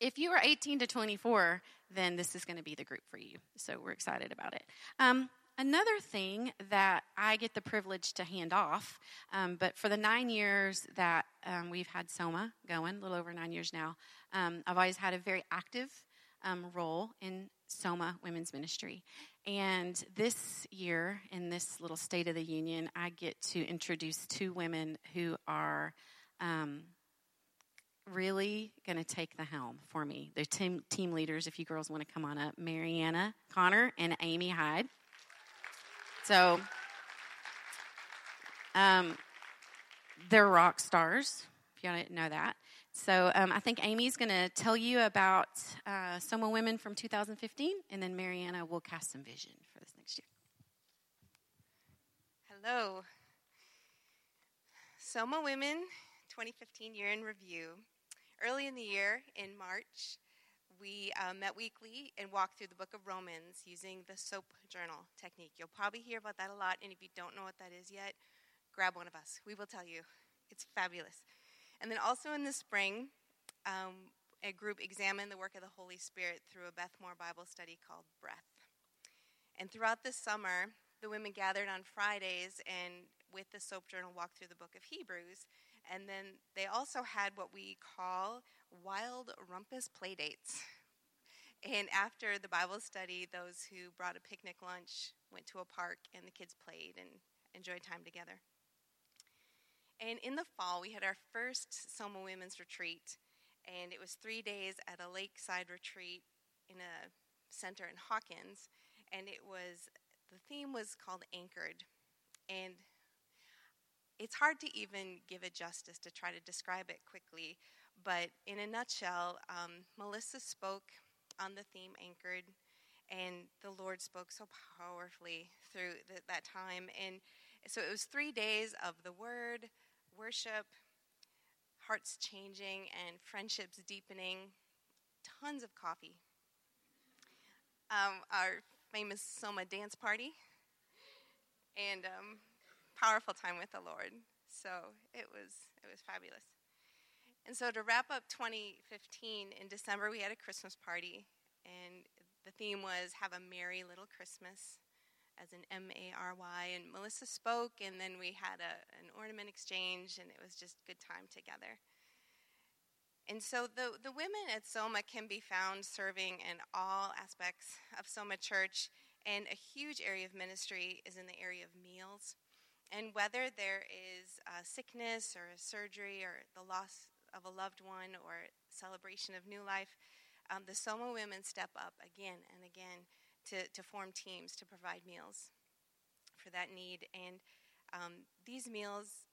if you are 18 to 24, then this is going to be the group for you. So we're excited about it. Um, another thing that I get the privilege to hand off, um, but for the nine years that um, we've had Soma going, a little over nine years now, um, I've always had a very active um, role in Soma Women's Ministry. And this year, in this little State of the Union, I get to introduce two women who are um, really going to take the helm for me. They're team, team leaders, if you girls want to come on up Mariana Connor and Amy Hyde. So, um, they're rock stars, you didn't know that. So um, I think Amy's going to tell you about uh, Soma Women from 2015, and then Mariana will cast some vision for this next year.
Hello. Soma Women 2015 Year in Review. Early in the year, in March, we uh, met weekly and walked through the book of Romans using the SOAP journal technique. You'll probably hear about that a lot, and if you don't know what that is yet, grab one of us. We will tell you. It's fabulous. And then also in the spring, um, a group examined the work of the Holy Spirit through a Beth Moore Bible study called Breath. And throughout the summer, the women gathered on Fridays and with the Soap Journal walked through the book of Hebrews. And then they also had what we call wild rumpus playdates. And after the Bible study, those who brought a picnic lunch went to a park and the kids played and enjoyed time together. And in the fall, we had our first Soma Women's Retreat, and it was three days at a lakeside retreat in a center in Hawkins, and it was the theme was called Anchored, and it's hard to even give it justice to try to describe it quickly, but in a nutshell, um, Melissa spoke on the theme Anchored, and the Lord spoke so powerfully through the, that time, and so it was three days of the Word worship, hearts changing, and friendships deepening. Tons of coffee. Um, our famous Soma dance party, and um, powerful time with the Lord. So it was it was fabulous. And so to wrap up 2015 in December, we had a Christmas party, and the theme was "Have a Merry Little Christmas." As an M A R Y. And Melissa spoke, and then we had a, an ornament exchange, and it was just good time together. And so the, the women at Soma can be found serving in all aspects of Soma Church, and a huge area of ministry is in the area of meals. And whether there is a sickness or a surgery or the loss of a loved one or celebration of new life, um, the Soma women step up again and again to, to form teams to provide meals for that need. And um, these meals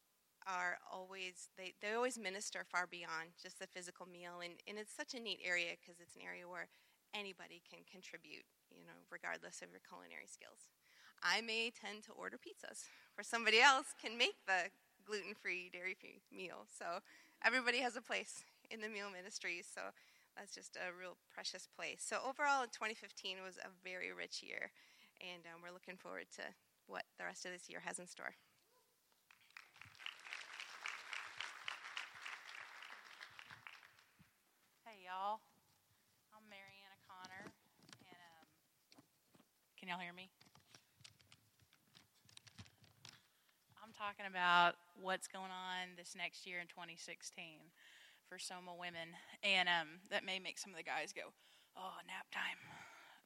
are always they, they always minister far beyond just the physical meal. And, and it's such a neat area because it's an area where anybody can contribute you know regardless of your culinary skills. I may tend to order pizzas or somebody else can make the gluten-free dairy-free meal. So everybody has a place in the meal ministry. So that's just a real precious place. So overall, 2015 was a very rich year, and um, we're looking forward to what the rest of this year has in store.
Hey, y'all. I'm Mariana Connor, and um, can y'all hear me? I'm talking about what's going on this next year in 2016 for Soma women, and um, that may make some of the guys go, "Oh, nap time."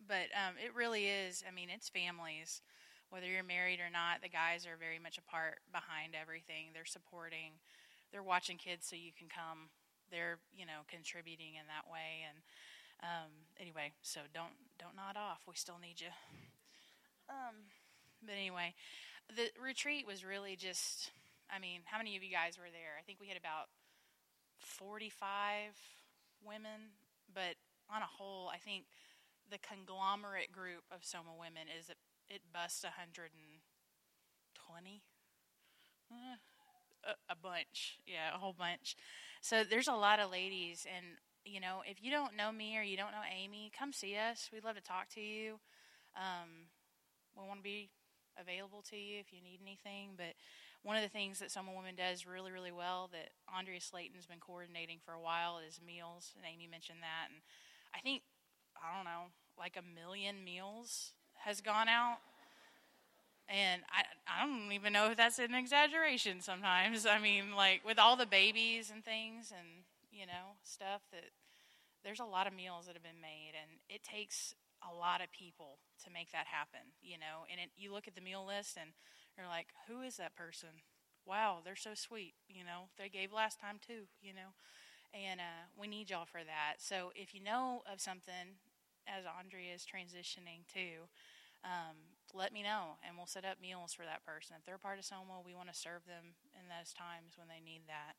But um, it really is. I mean, it's families. Whether you're married or not, the guys are very much a part behind everything. They're supporting. They're watching kids so you can come. They're you know contributing in that way. And um, anyway, so don't don't nod off. We still need you. Um, but anyway, the retreat was really just. I mean, how many of you guys were there? I think we had about 45 women, but on a whole, I think the conglomerate group of Soma women is it, it busts 120. Uh, a, a bunch, yeah, a whole bunch. So there's a lot of ladies, and you know, if you don't know me or you don't know Amy, come see us. We'd love to talk to you. Um, we want to be available to you if you need anything. But one of the things that Soma Woman does really, really well that Andrea Slayton's been coordinating for a while is meals, and Amy mentioned that. And I think, I don't know, like a million meals has gone out. And I, I don't even know if that's an exaggeration sometimes. I mean, like with all the babies and things and, you know, stuff that there's a lot of meals that have been made. And it takes a lot of people to make that happen, you know. And it, you look at the meal list and you're like, who is that person? Wow, they're so sweet, you know. They gave last time too, you know. And uh, we need y'all for that. So if you know of something, as Andrea is transitioning to, um, let me know and we'll set up meals for that person. If they're part of Soma, we want to serve them in those times when they need that.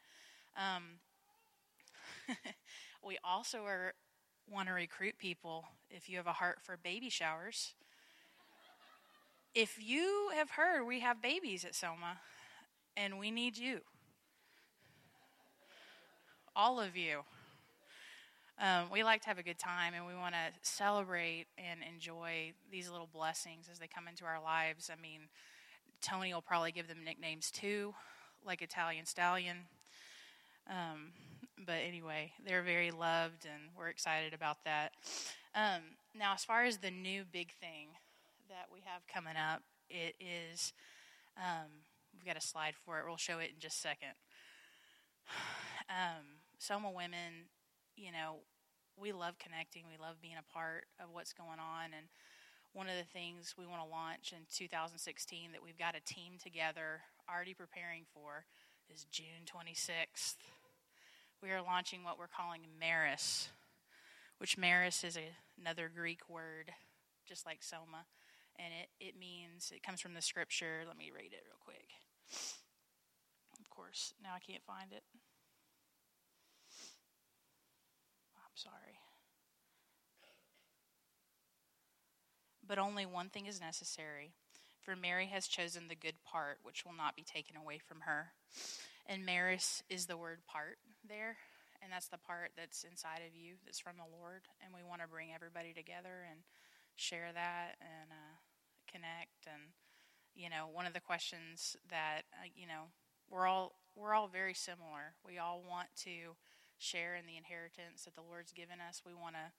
Um, we also are want to recruit people if you have a heart for baby showers. If you have heard we have babies at Soma and we need you, all of you. Um, we like to have a good time and we want to celebrate and enjoy these little blessings as they come into our lives. I mean, Tony will probably give them nicknames too, like Italian Stallion. Um, but anyway, they're very loved, and we're excited about that. Um, now, as far as the new big thing that we have coming up, it is um, we've got a slide for it. We'll show it in just a second. Um, Soma women, you know, we love connecting. We love being a part of what's going on, and one of the things we want to launch in 2016 that we've got a team together already preparing for is June 26th. We are launching what we're calling Maris, which Maris is a, another Greek word, just like Soma, and it, it means, it comes from the scripture. Let me read it real quick. Of course, now I can't find it. I'm sorry. But only one thing is necessary, for Mary has chosen the good part, which will not be taken away from her. And Maris is the word part there, and that's the part that's inside of you, that's from the Lord. And we want to bring everybody together and share that and you know, one of the questions that uh, you know we're all we're all very similar. We all want to share in the inheritance that the Lord's given us. We want to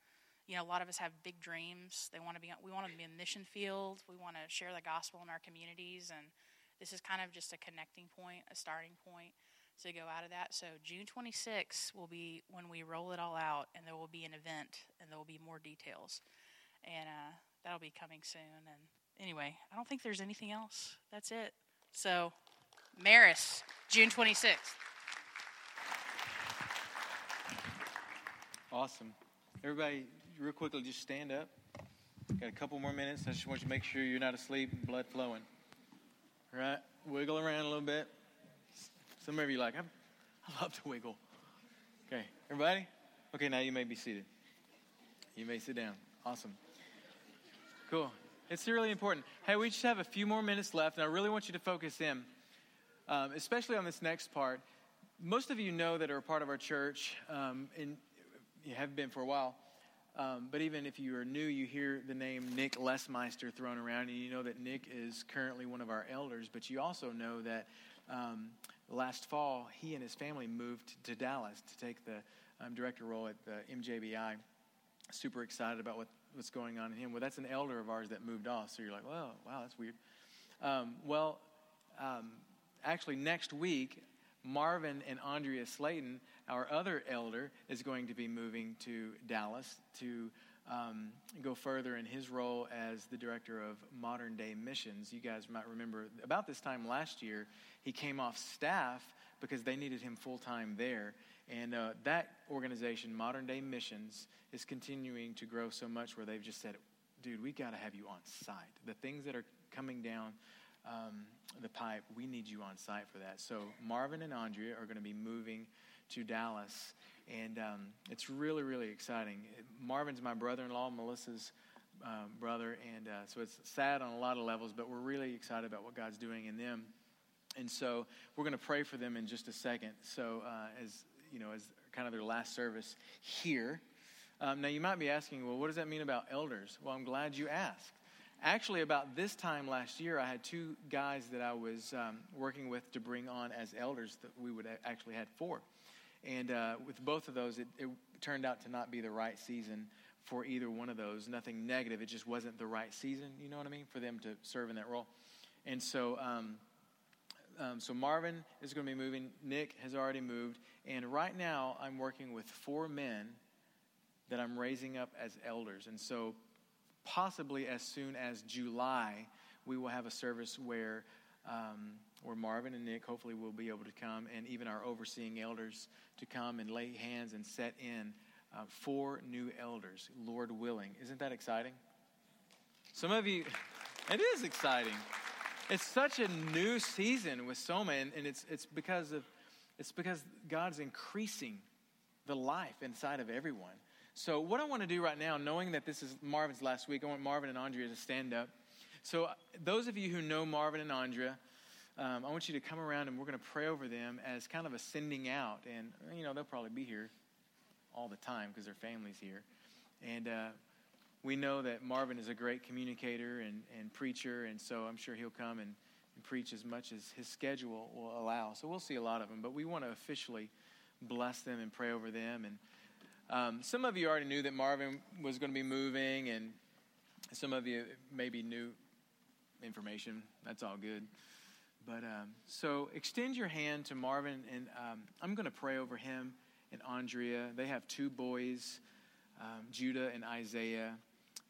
you know, a lot of us have big dreams. They want to be, we want to be in mission field. We want to share the gospel in our communities, and this is kind of just a connecting point, a starting point to go out of that. So June 26th will be when we roll it all out, and there will be an event, and there will be more details, and uh, that'll be coming soon. And anyway, I don't think there's anything else. That's it. So, Maris, June 26th.
Awesome. Everybody, real quickly, just stand up. Got a couple more minutes. I just want you to make sure you're not asleep blood flowing. All right? Wiggle around a little bit. Some of you like, I love to wiggle. Okay, everybody? Okay, now you may be seated. You may sit down. Awesome. Cool. It's really important. Hey, we just have a few more minutes left, and I really want you to focus in, um, especially on this next part. Most of you know that are a part of our church, um, and you have been for a while. Um, but even if you are new, you hear the name Nick Lesmeister thrown around, and you know that Nick is currently one of our elders. But you also know that um, last fall, he and his family moved to Dallas to take the um, director role at the MJBI. Super excited about what, what's going on in him. Well, that's an elder of ours that moved off. So you're like, well, wow, that's weird. Um, well, um, actually, next week, Marvin and Andrea Slayton, our other elder, is going to be moving to Dallas to um, go further in his role as the director of modern day missions. You guys might remember about this time last year, he came off staff because they needed him full time there. And uh, that organization, Modern Day Missions, is continuing to grow so much where they've just said, dude, we got to have you on site. The things that are coming down um, the pipe, we need you on site for that. So Marvin and Andrea are going to be moving to Dallas, and um, it's really, really exciting. Marvin's my brother-in-law, Melissa's um, brother, and uh, so it's sad on a lot of levels, but we're really excited about what God's doing in them. And so we're going to pray for them in just a second. So uh, as you know, as kind of their last service here. Um, now you might be asking, well, what does that mean about elders? Well, I'm glad you asked. Actually, about this time last year, I had two guys that I was um, working with to bring on as elders that we would actually had four. And uh, with both of those, it, it, turned out to not be the right season for either one of those. Nothing negative, it just wasn't the right season, you know what I mean, for them to serve in that role. And so, um, um, so Marvin is going to be moving. Nick has already moved. And right now, I'm working with four men that I'm raising up as elders. And so possibly as soon as July, we will have a service where um, where Marvin and Nick hopefully will be able to come, and even our overseeing elders to come and lay hands and set in uh, four new elders, Lord willing. Isn't that exciting? Some of you, it is exciting. It's such a new season with Soma, and, and it's it's because of it's because God's increasing the life inside of everyone. So, what I want to do right now, knowing that this is Marvin's last week, I want Marvin and Andrea to stand up. So, uh, those of you who know Marvin and Andrea, um, I want you to come around and we're going to pray over them as kind of a sending out. And, you know, they'll probably be here all the time because their family's here. And uh, we know that Marvin is a great communicator and, and preacher, and so I'm sure he'll come and, and preach as much as his schedule will allow. So, we'll see a lot of them. But we want to officially bless them and pray over them. And um, some of you already knew that Marvin was going to be moving, and some of you maybe knew information. That's all good. But um, so extend your hand to Marvin, and um, I'm going to pray over him and Andrea. They have two boys, um, Judah and Isaiah,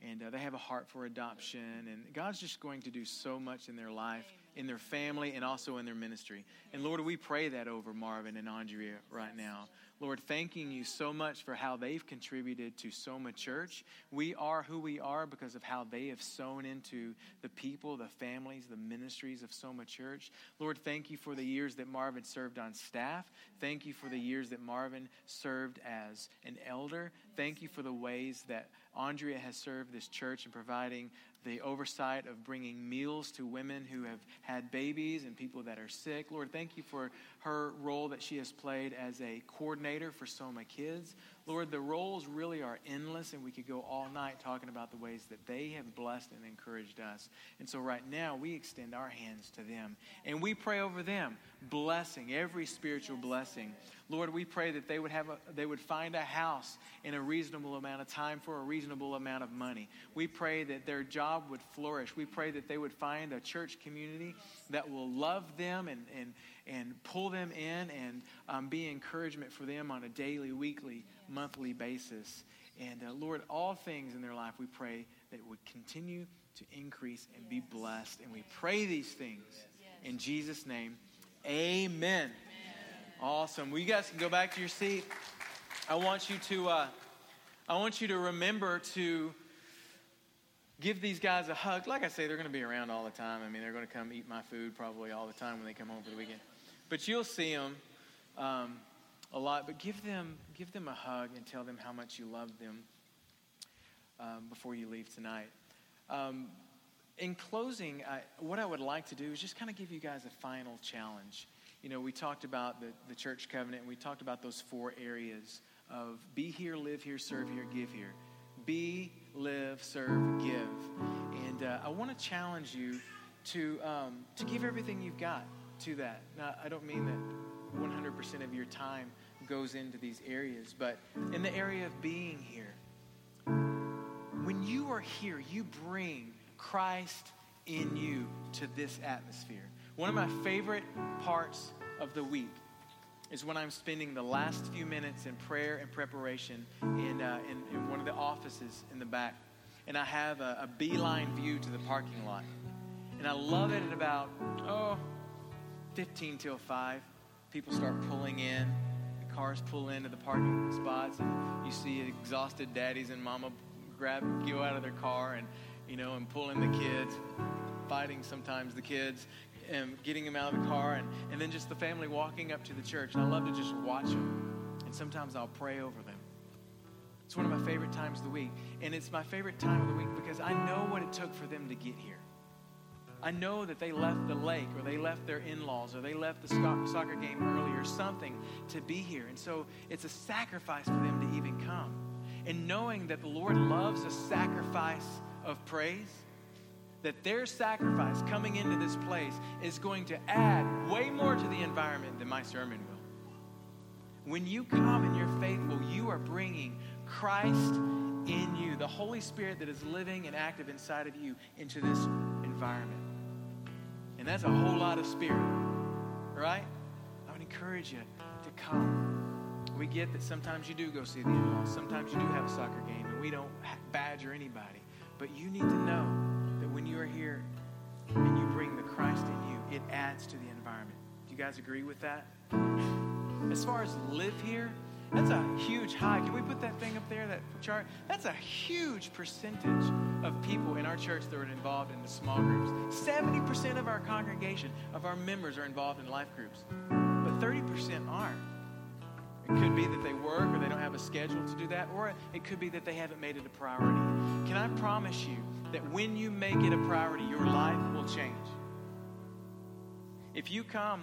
and uh, they have a heart for adoption. And God's just going to do so much in their life, in their family, and also in their ministry. And Lord, we pray that over Marvin and Andrea right now. Lord, thanking you so much for how they've contributed to Soma Church. We are who we are because of how they have sown into the people, the families, the ministries of Soma Church. Lord, thank you for the years that Marvin served on staff. Thank you for the years that Marvin served as an elder. Thank you for the ways that Andrea has served this church in providing the oversight of bringing meals to women who have had babies and people that are sick. Lord, thank you for her role that she has played as a coordinator for Soma Kids. Lord, the roles really are endless, and we could go all night talking about the ways that they have blessed and encouraged us. And so, right now, we extend our hands to them and we pray over them, blessing, every spiritual blessing. Lord, we pray that they would have a, they would find a house in a reasonable amount of time for a reasonable amount of money. We pray that their job would flourish. We pray that they would find a church community that will love them and, and, and pull them in and um, be encouragement for them on a daily, weekly, monthly basis. And uh, Lord, all things in their life, we pray that would continue to increase and be blessed. And we pray these things in Jesus' name. Amen. Awesome. Well, you guys can go back to your seat. I want you to, uh, I want you to remember to give these guys a hug. Like I say, they're going to be around all the time. I mean, they're going to come eat my food probably all the time when they come home for the weekend. But you'll see them um, a lot. But give them, give them a hug and tell them how much you love them um, before you leave tonight. Um, in closing, I, what I would like to do is just kind of give you guys a final challenge you know, we talked about the, the church covenant, and we talked about those four areas of be here, live here, serve here, give here. Be, live, serve, give. And uh, I want to challenge you to, um, to give everything you've got to that. Now, I don't mean that 100% of your time goes into these areas, but in the area of being here, when you are here, you bring Christ in you to this atmosphere. One of my favorite parts of the week is when I'm spending the last few minutes in prayer and preparation in, uh, in, in, one of the offices in the back. And I have a, a beeline view to the parking lot. And I love it at about, oh, 15 till 5. People start pulling in. The cars pull into the parking spots. And you see exhausted daddies and mama grab, go out of their car and, you know, and pull in the kids, fighting sometimes the kids, and getting them out of the car, and, and then just the family walking up to the church. And I love to just watch them. And sometimes I'll pray over them. It's one of my favorite times of the week. And it's my favorite time of the week because I know what it took for them to get here. I know that they left the lake or they left their in laws or they left the soccer game early or something to be here. And so it's a sacrifice for them to even come. And knowing that the Lord loves a sacrifice of praise that their sacrifice coming into this place is going to add way more to the environment than my sermon will. When you come and you're faithful, you are bringing Christ in you, the Holy Spirit that is living and active inside of you, into this environment. And that's a whole lot of spirit, right? I would encourage you to come. We get that sometimes you do go see the in laws, sometimes you do have a soccer game, and we don't badger anybody. But you need to know are here and you bring the Christ in you, it adds to the environment. Do you guys agree with that? As far as live here, that's a huge high. Can we put that thing up there, that chart? That's a huge percentage of people in our church that are involved in the small groups. 70% of our congregation, of our members, are involved in life groups, but 30% aren't. It could be that they work or they don't have a schedule to do that, or it could be that they haven't made it a priority. Can I promise you that when you make it a priority, your life will change? If you come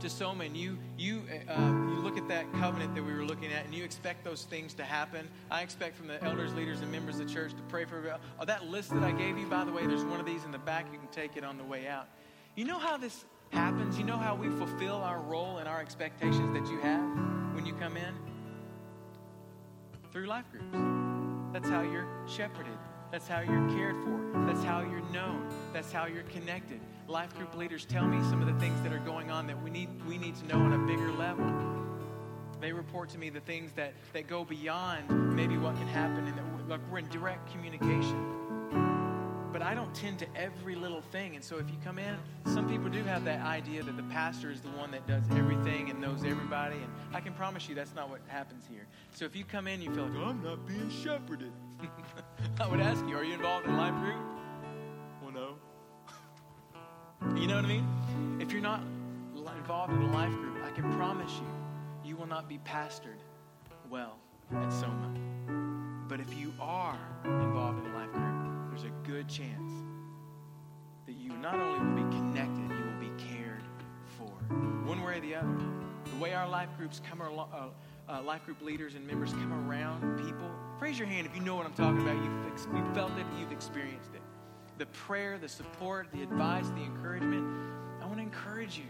to Soma and you you uh, you look at that covenant that we were looking at and you expect those things to happen, I expect from the elders, leaders, and members of the church to pray for oh, that list that I gave you. By the way, there's one of these in the back. You can take it on the way out. You know how this happens? You know how we fulfill our role and our expectations that you have when you come in? Through life groups. That's how you're shepherded. That's how you're cared for. That's how you're known. That's how you're connected. Life group leaders tell me some of the things that are going on that we need, we need to know on a bigger level. They report to me the things that, that go beyond maybe what can happen and that we're, like we're in direct communication. But I don't tend to every little thing. And so if you come in, some people do have that idea that the pastor is the one that does everything and knows everybody. And I can promise you that's not what happens here. So if you come in, you feel like, oh, I'm not being shepherded. I would ask you, are you involved in a life group? Well, no. you know what I mean? If you're not involved in a life group, I can promise you, you will not be pastored well at Soma. But if you are involved in a life group, there's a good chance that you not only will be connected, you will be cared for, one way or the other. The way our life groups come along. Uh, uh, life group leaders and members come around people. Raise your hand if you know what I'm talking about. You've, ex- you've felt it, you've experienced it. The prayer, the support, the advice, the encouragement. I want to encourage you.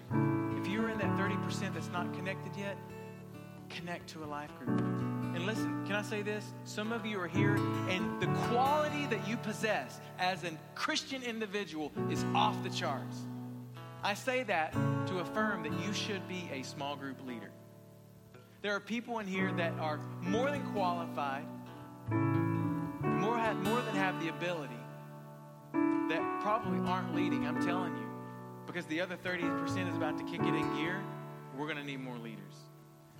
If you're in that 30% that's not connected yet, connect to a life group. And listen, can I say this? Some of you are here, and the quality that you possess as a Christian individual is off the charts. I say that to affirm that you should be a small group leader. There are people in here that are more than qualified, more, have, more than have the ability, that probably aren't leading, I'm telling you. Because the other 30% is about to kick it in gear, we're going to need more leaders.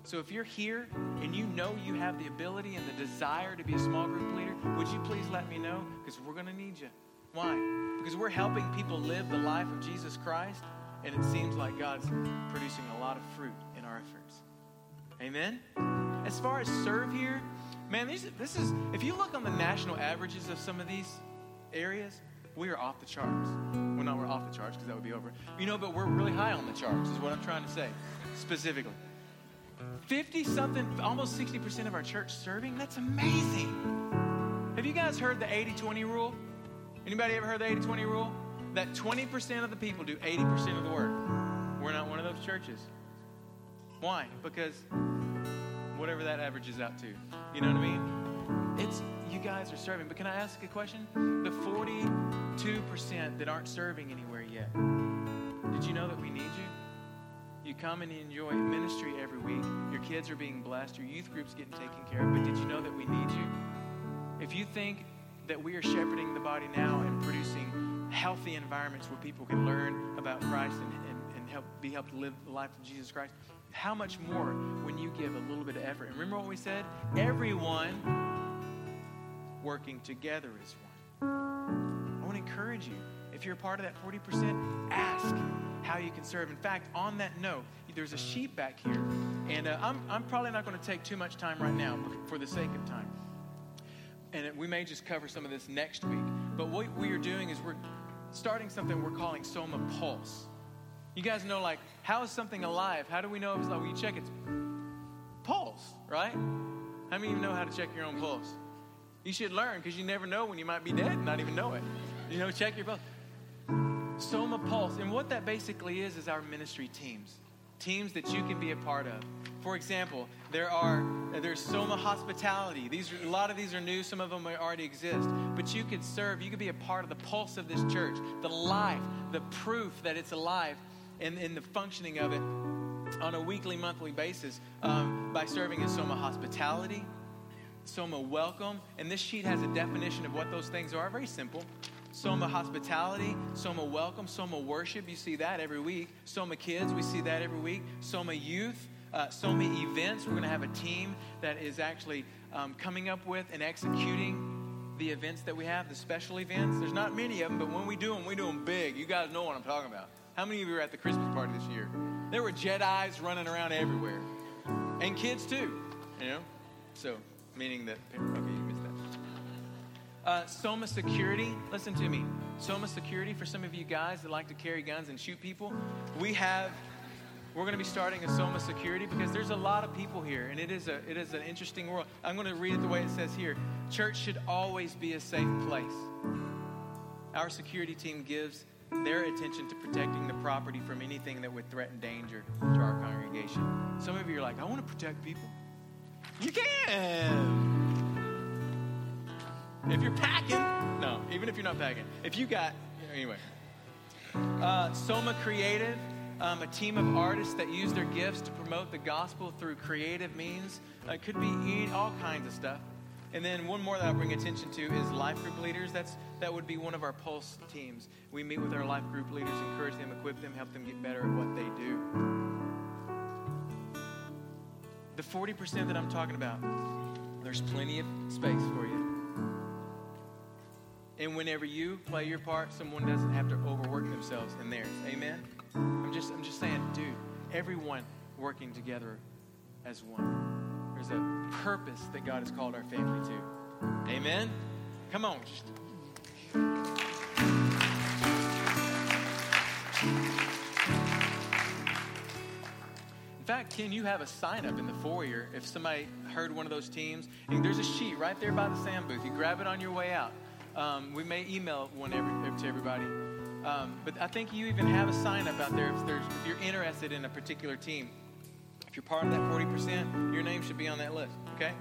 So if you're here and you know you have the ability and the desire to be a small group leader, would you please let me know? Because we're going to need you. Why? Because we're helping people live the life of Jesus Christ, and it seems like God's producing a lot of fruit in our efforts. Amen? As far as serve here, man, this, this is, if you look on the national averages of some of these areas, we are off the charts. Well, no, we're off the charts because that would be over. You know, but we're really high on the charts, is what I'm trying to say specifically. 50 something, almost 60% of our church serving, that's amazing. Have you guys heard the 80 20 rule? Anybody ever heard the 80 20 rule? That 20% of the people do 80% of the work. We're not one of those churches. Why? Because whatever that averages out to. You know what I mean? It's you guys are serving. But can I ask a question? The 42% that aren't serving anywhere yet. Did you know that we need you? You come and you enjoy ministry every week. Your kids are being blessed. Your youth group's getting taken care of. But did you know that we need you? If you think that we are shepherding the body now and producing healthy environments where people can learn about Christ and, help be helped to live the life of Jesus Christ, how much more when you give a little bit of effort? And remember what we said? Everyone working together is one. I want to encourage you. If you're a part of that 40%, ask how you can serve. In fact, on that note, there's a sheet back here. And uh, I'm, I'm probably not going to take too much time right now for the sake of time. And we may just cover some of this next week. But what we are doing is we're starting something we're calling Soma Pulse. You guys know, like, how is something alive? How do we know if it's like, well, you check its pulse, right? How many of you know how to check your own pulse? You should learn because you never know when you might be dead and not even know it. You know, check your pulse. Soma Pulse. And what that basically is, is our ministry teams. Teams that you can be a part of. For example, there are there's Soma Hospitality. These a lot of these are new. Some of them already exist. But you could serve. You could be a part of the pulse of this church, the life, the proof that it's alive, and in the functioning of it on a weekly, monthly basis um, by serving in Soma Hospitality, Soma Welcome, and this sheet has a definition of what those things are. Very simple. Soma Hospitality, Soma Welcome, Soma Worship, you see that every week. Soma Kids, we see that every week. Soma Youth, uh, Soma Events, we're going to have a team that is actually um, coming up with and executing the events that we have, the special events. There's not many of them, but when we do them, we do them big. You guys know what I'm talking about. How many of you were at the Christmas party this year? There were Jedi's running around everywhere. And kids too, you know? So, meaning that, okay, you missed that. Uh, Soma Security, listen to me. Soma Security, for some of you guys that like to carry guns and shoot people, we have, we're going to be starting a Soma Security because there's a lot of people here and it is, a, it is an interesting world. I'm going to read it the way it says here. Church should always be a safe place. Our security team gives their attention to protecting the property from anything that would threaten danger to our congregation. Some of you are like, I want to protect people. You can. If you're packing, no, even if you're not packing, if you got, anyway. Uh, Soma Creative, um, a team of artists that use their gifts to promote the gospel through creative means. Uh, it could be all kinds of stuff. And then one more that I'll bring attention to is life group leaders. That's that would be one of our pulse teams. We meet with our life group leaders, encourage them, equip them, help them get better at what they do. The 40% that I'm talking about, there's plenty of space for you. And whenever you play your part, someone doesn't have to overwork themselves in theirs. Amen. I'm just I'm just saying, dude, everyone working together as one. There's a purpose that God has called our family to. Amen? Come on. Just... In fact, Ken, you have a sign up in the foyer if somebody heard one of those teams. And there's a sheet right there by the sand booth. You grab it on your way out. Um, we may email one every, to everybody. Um, but I think you even have a sign up out there if, if you're interested in a particular team. If you're part of that 40%, your name should be on that list, okay?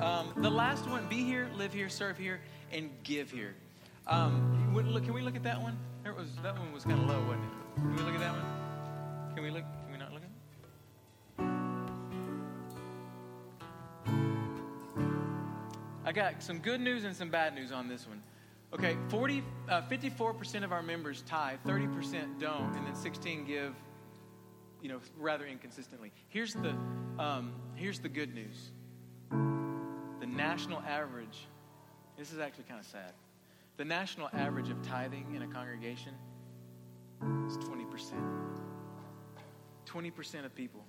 Um, the last one be here, live here, serve here, and give here. Um, can we look at that one? Was, that one was kind of low, wasn't it? Can we look at that one? Can we look? Can we not look at it? I got some good news and some bad news on this one. Okay, 40, uh, 54% of our members tithe, 30% don't, and then 16 give you know, rather inconsistently. Here's the, um, here's the good news. The national average, this is actually kind of sad. The national average of tithing in a congregation is 20%. 20% of people.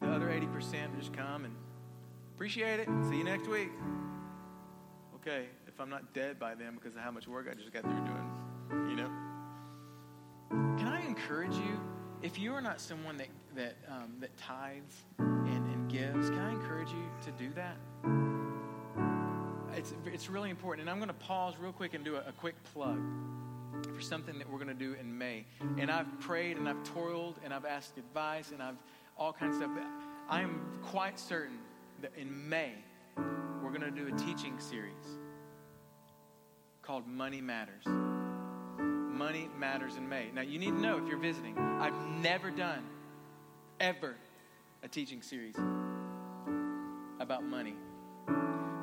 The other 80% just come and appreciate it. See you next week. Okay, if I'm not dead by then because of how much work I just got through doing, you know. Can I encourage you? If you are not someone that, that, um, that tithes and, and gives, can I encourage you to do that? It's, it's really important. And I'm going to pause real quick and do a, a quick plug for something that we're going to do in May. And I've prayed and I've toiled and I've asked advice and I've all kinds of stuff. I am quite certain that in May, we're going to do a teaching series called Money Matters money matters in May. Now, you need to know if you're visiting, I've never done, ever, a teaching series about money.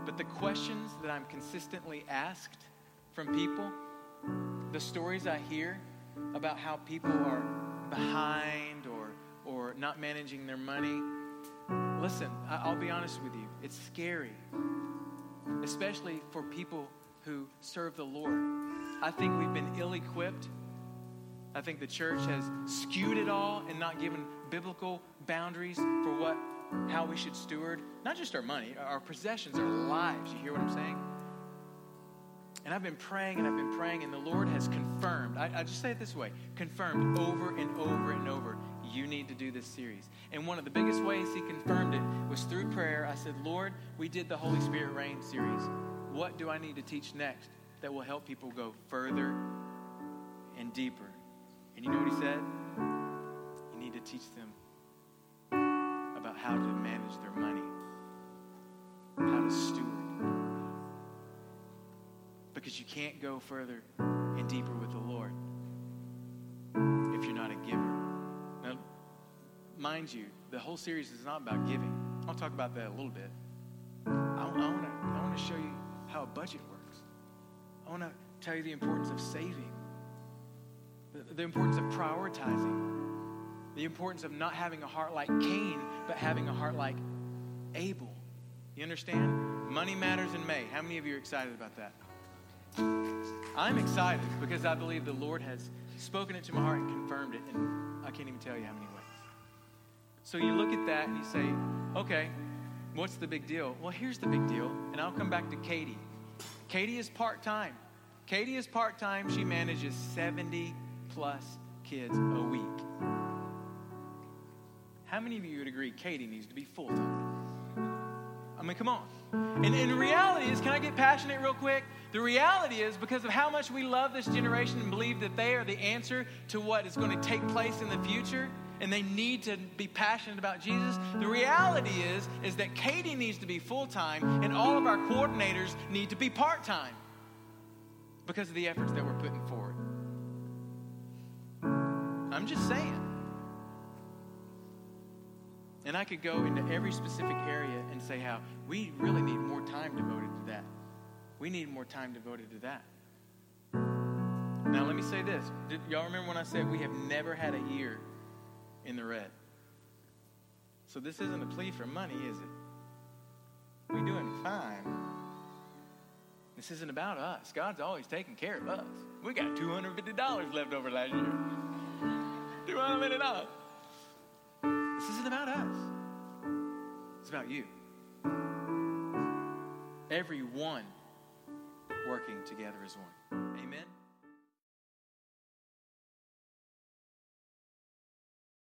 But the questions that I'm consistently asked from people, the stories I hear about how people are behind or, or not managing their money, listen, I'll be honest with you, it's scary, especially for people who serve the Lord. I think we've been ill equipped. I think the church has skewed it all and not given biblical boundaries for what how we should steward not just our money, our possessions, our lives. You hear what I'm saying? And I've been praying and I've been praying, and the Lord has confirmed. I, I just say it this way confirmed over and over and over you need to do this series. And one of the biggest ways He confirmed it was through prayer. I said, Lord, we did the Holy Spirit Reign series. What do I need to teach next that will help people go further and deeper? And you know what he said? You need to teach them about how to manage their money, how to steward. Because you can't go further and deeper with the Lord if you're not a giver. Now, mind you, the whole series is not about giving. I'll talk about that a little bit. I, I want to show you how a budget works. I want to tell you the importance of saving, the, the importance of prioritizing, the importance of not having a heart like Cain, but having a heart like Abel. You understand? Money matters in May. How many of you are excited about that? I'm excited because I believe the Lord has spoken it to my heart and confirmed it, and I can't even tell you how many ways. So you look at that and you say, okay, What's the big deal? Well, here's the big deal, and I'll come back to Katie. Katie is part time. Katie is part time. She manages 70 plus kids a week. How many of you would agree Katie needs to be full time? I mean, come on. And, the reality is, can I get passionate real quick? The reality is, because of how much we love this generation and believe that they are the answer to what is going to take place in the future, and they need to be passionate about Jesus. The reality is, is that Katie needs to be full time, and all of our coordinators need to be part time because of the efforts that we're putting forward. I'm just saying. And I could go into every specific area and say how we really need more time devoted to that. We need more time devoted to that. Now, let me say this. Did y'all remember when I said we have never had a year in the red? So this isn't a plea for money, is it? We're doing fine. This isn't about us. God's always taking care of us. We got $250 left over last year. $250. This isn't about us. It's about you. Everyone working together as one. Amen.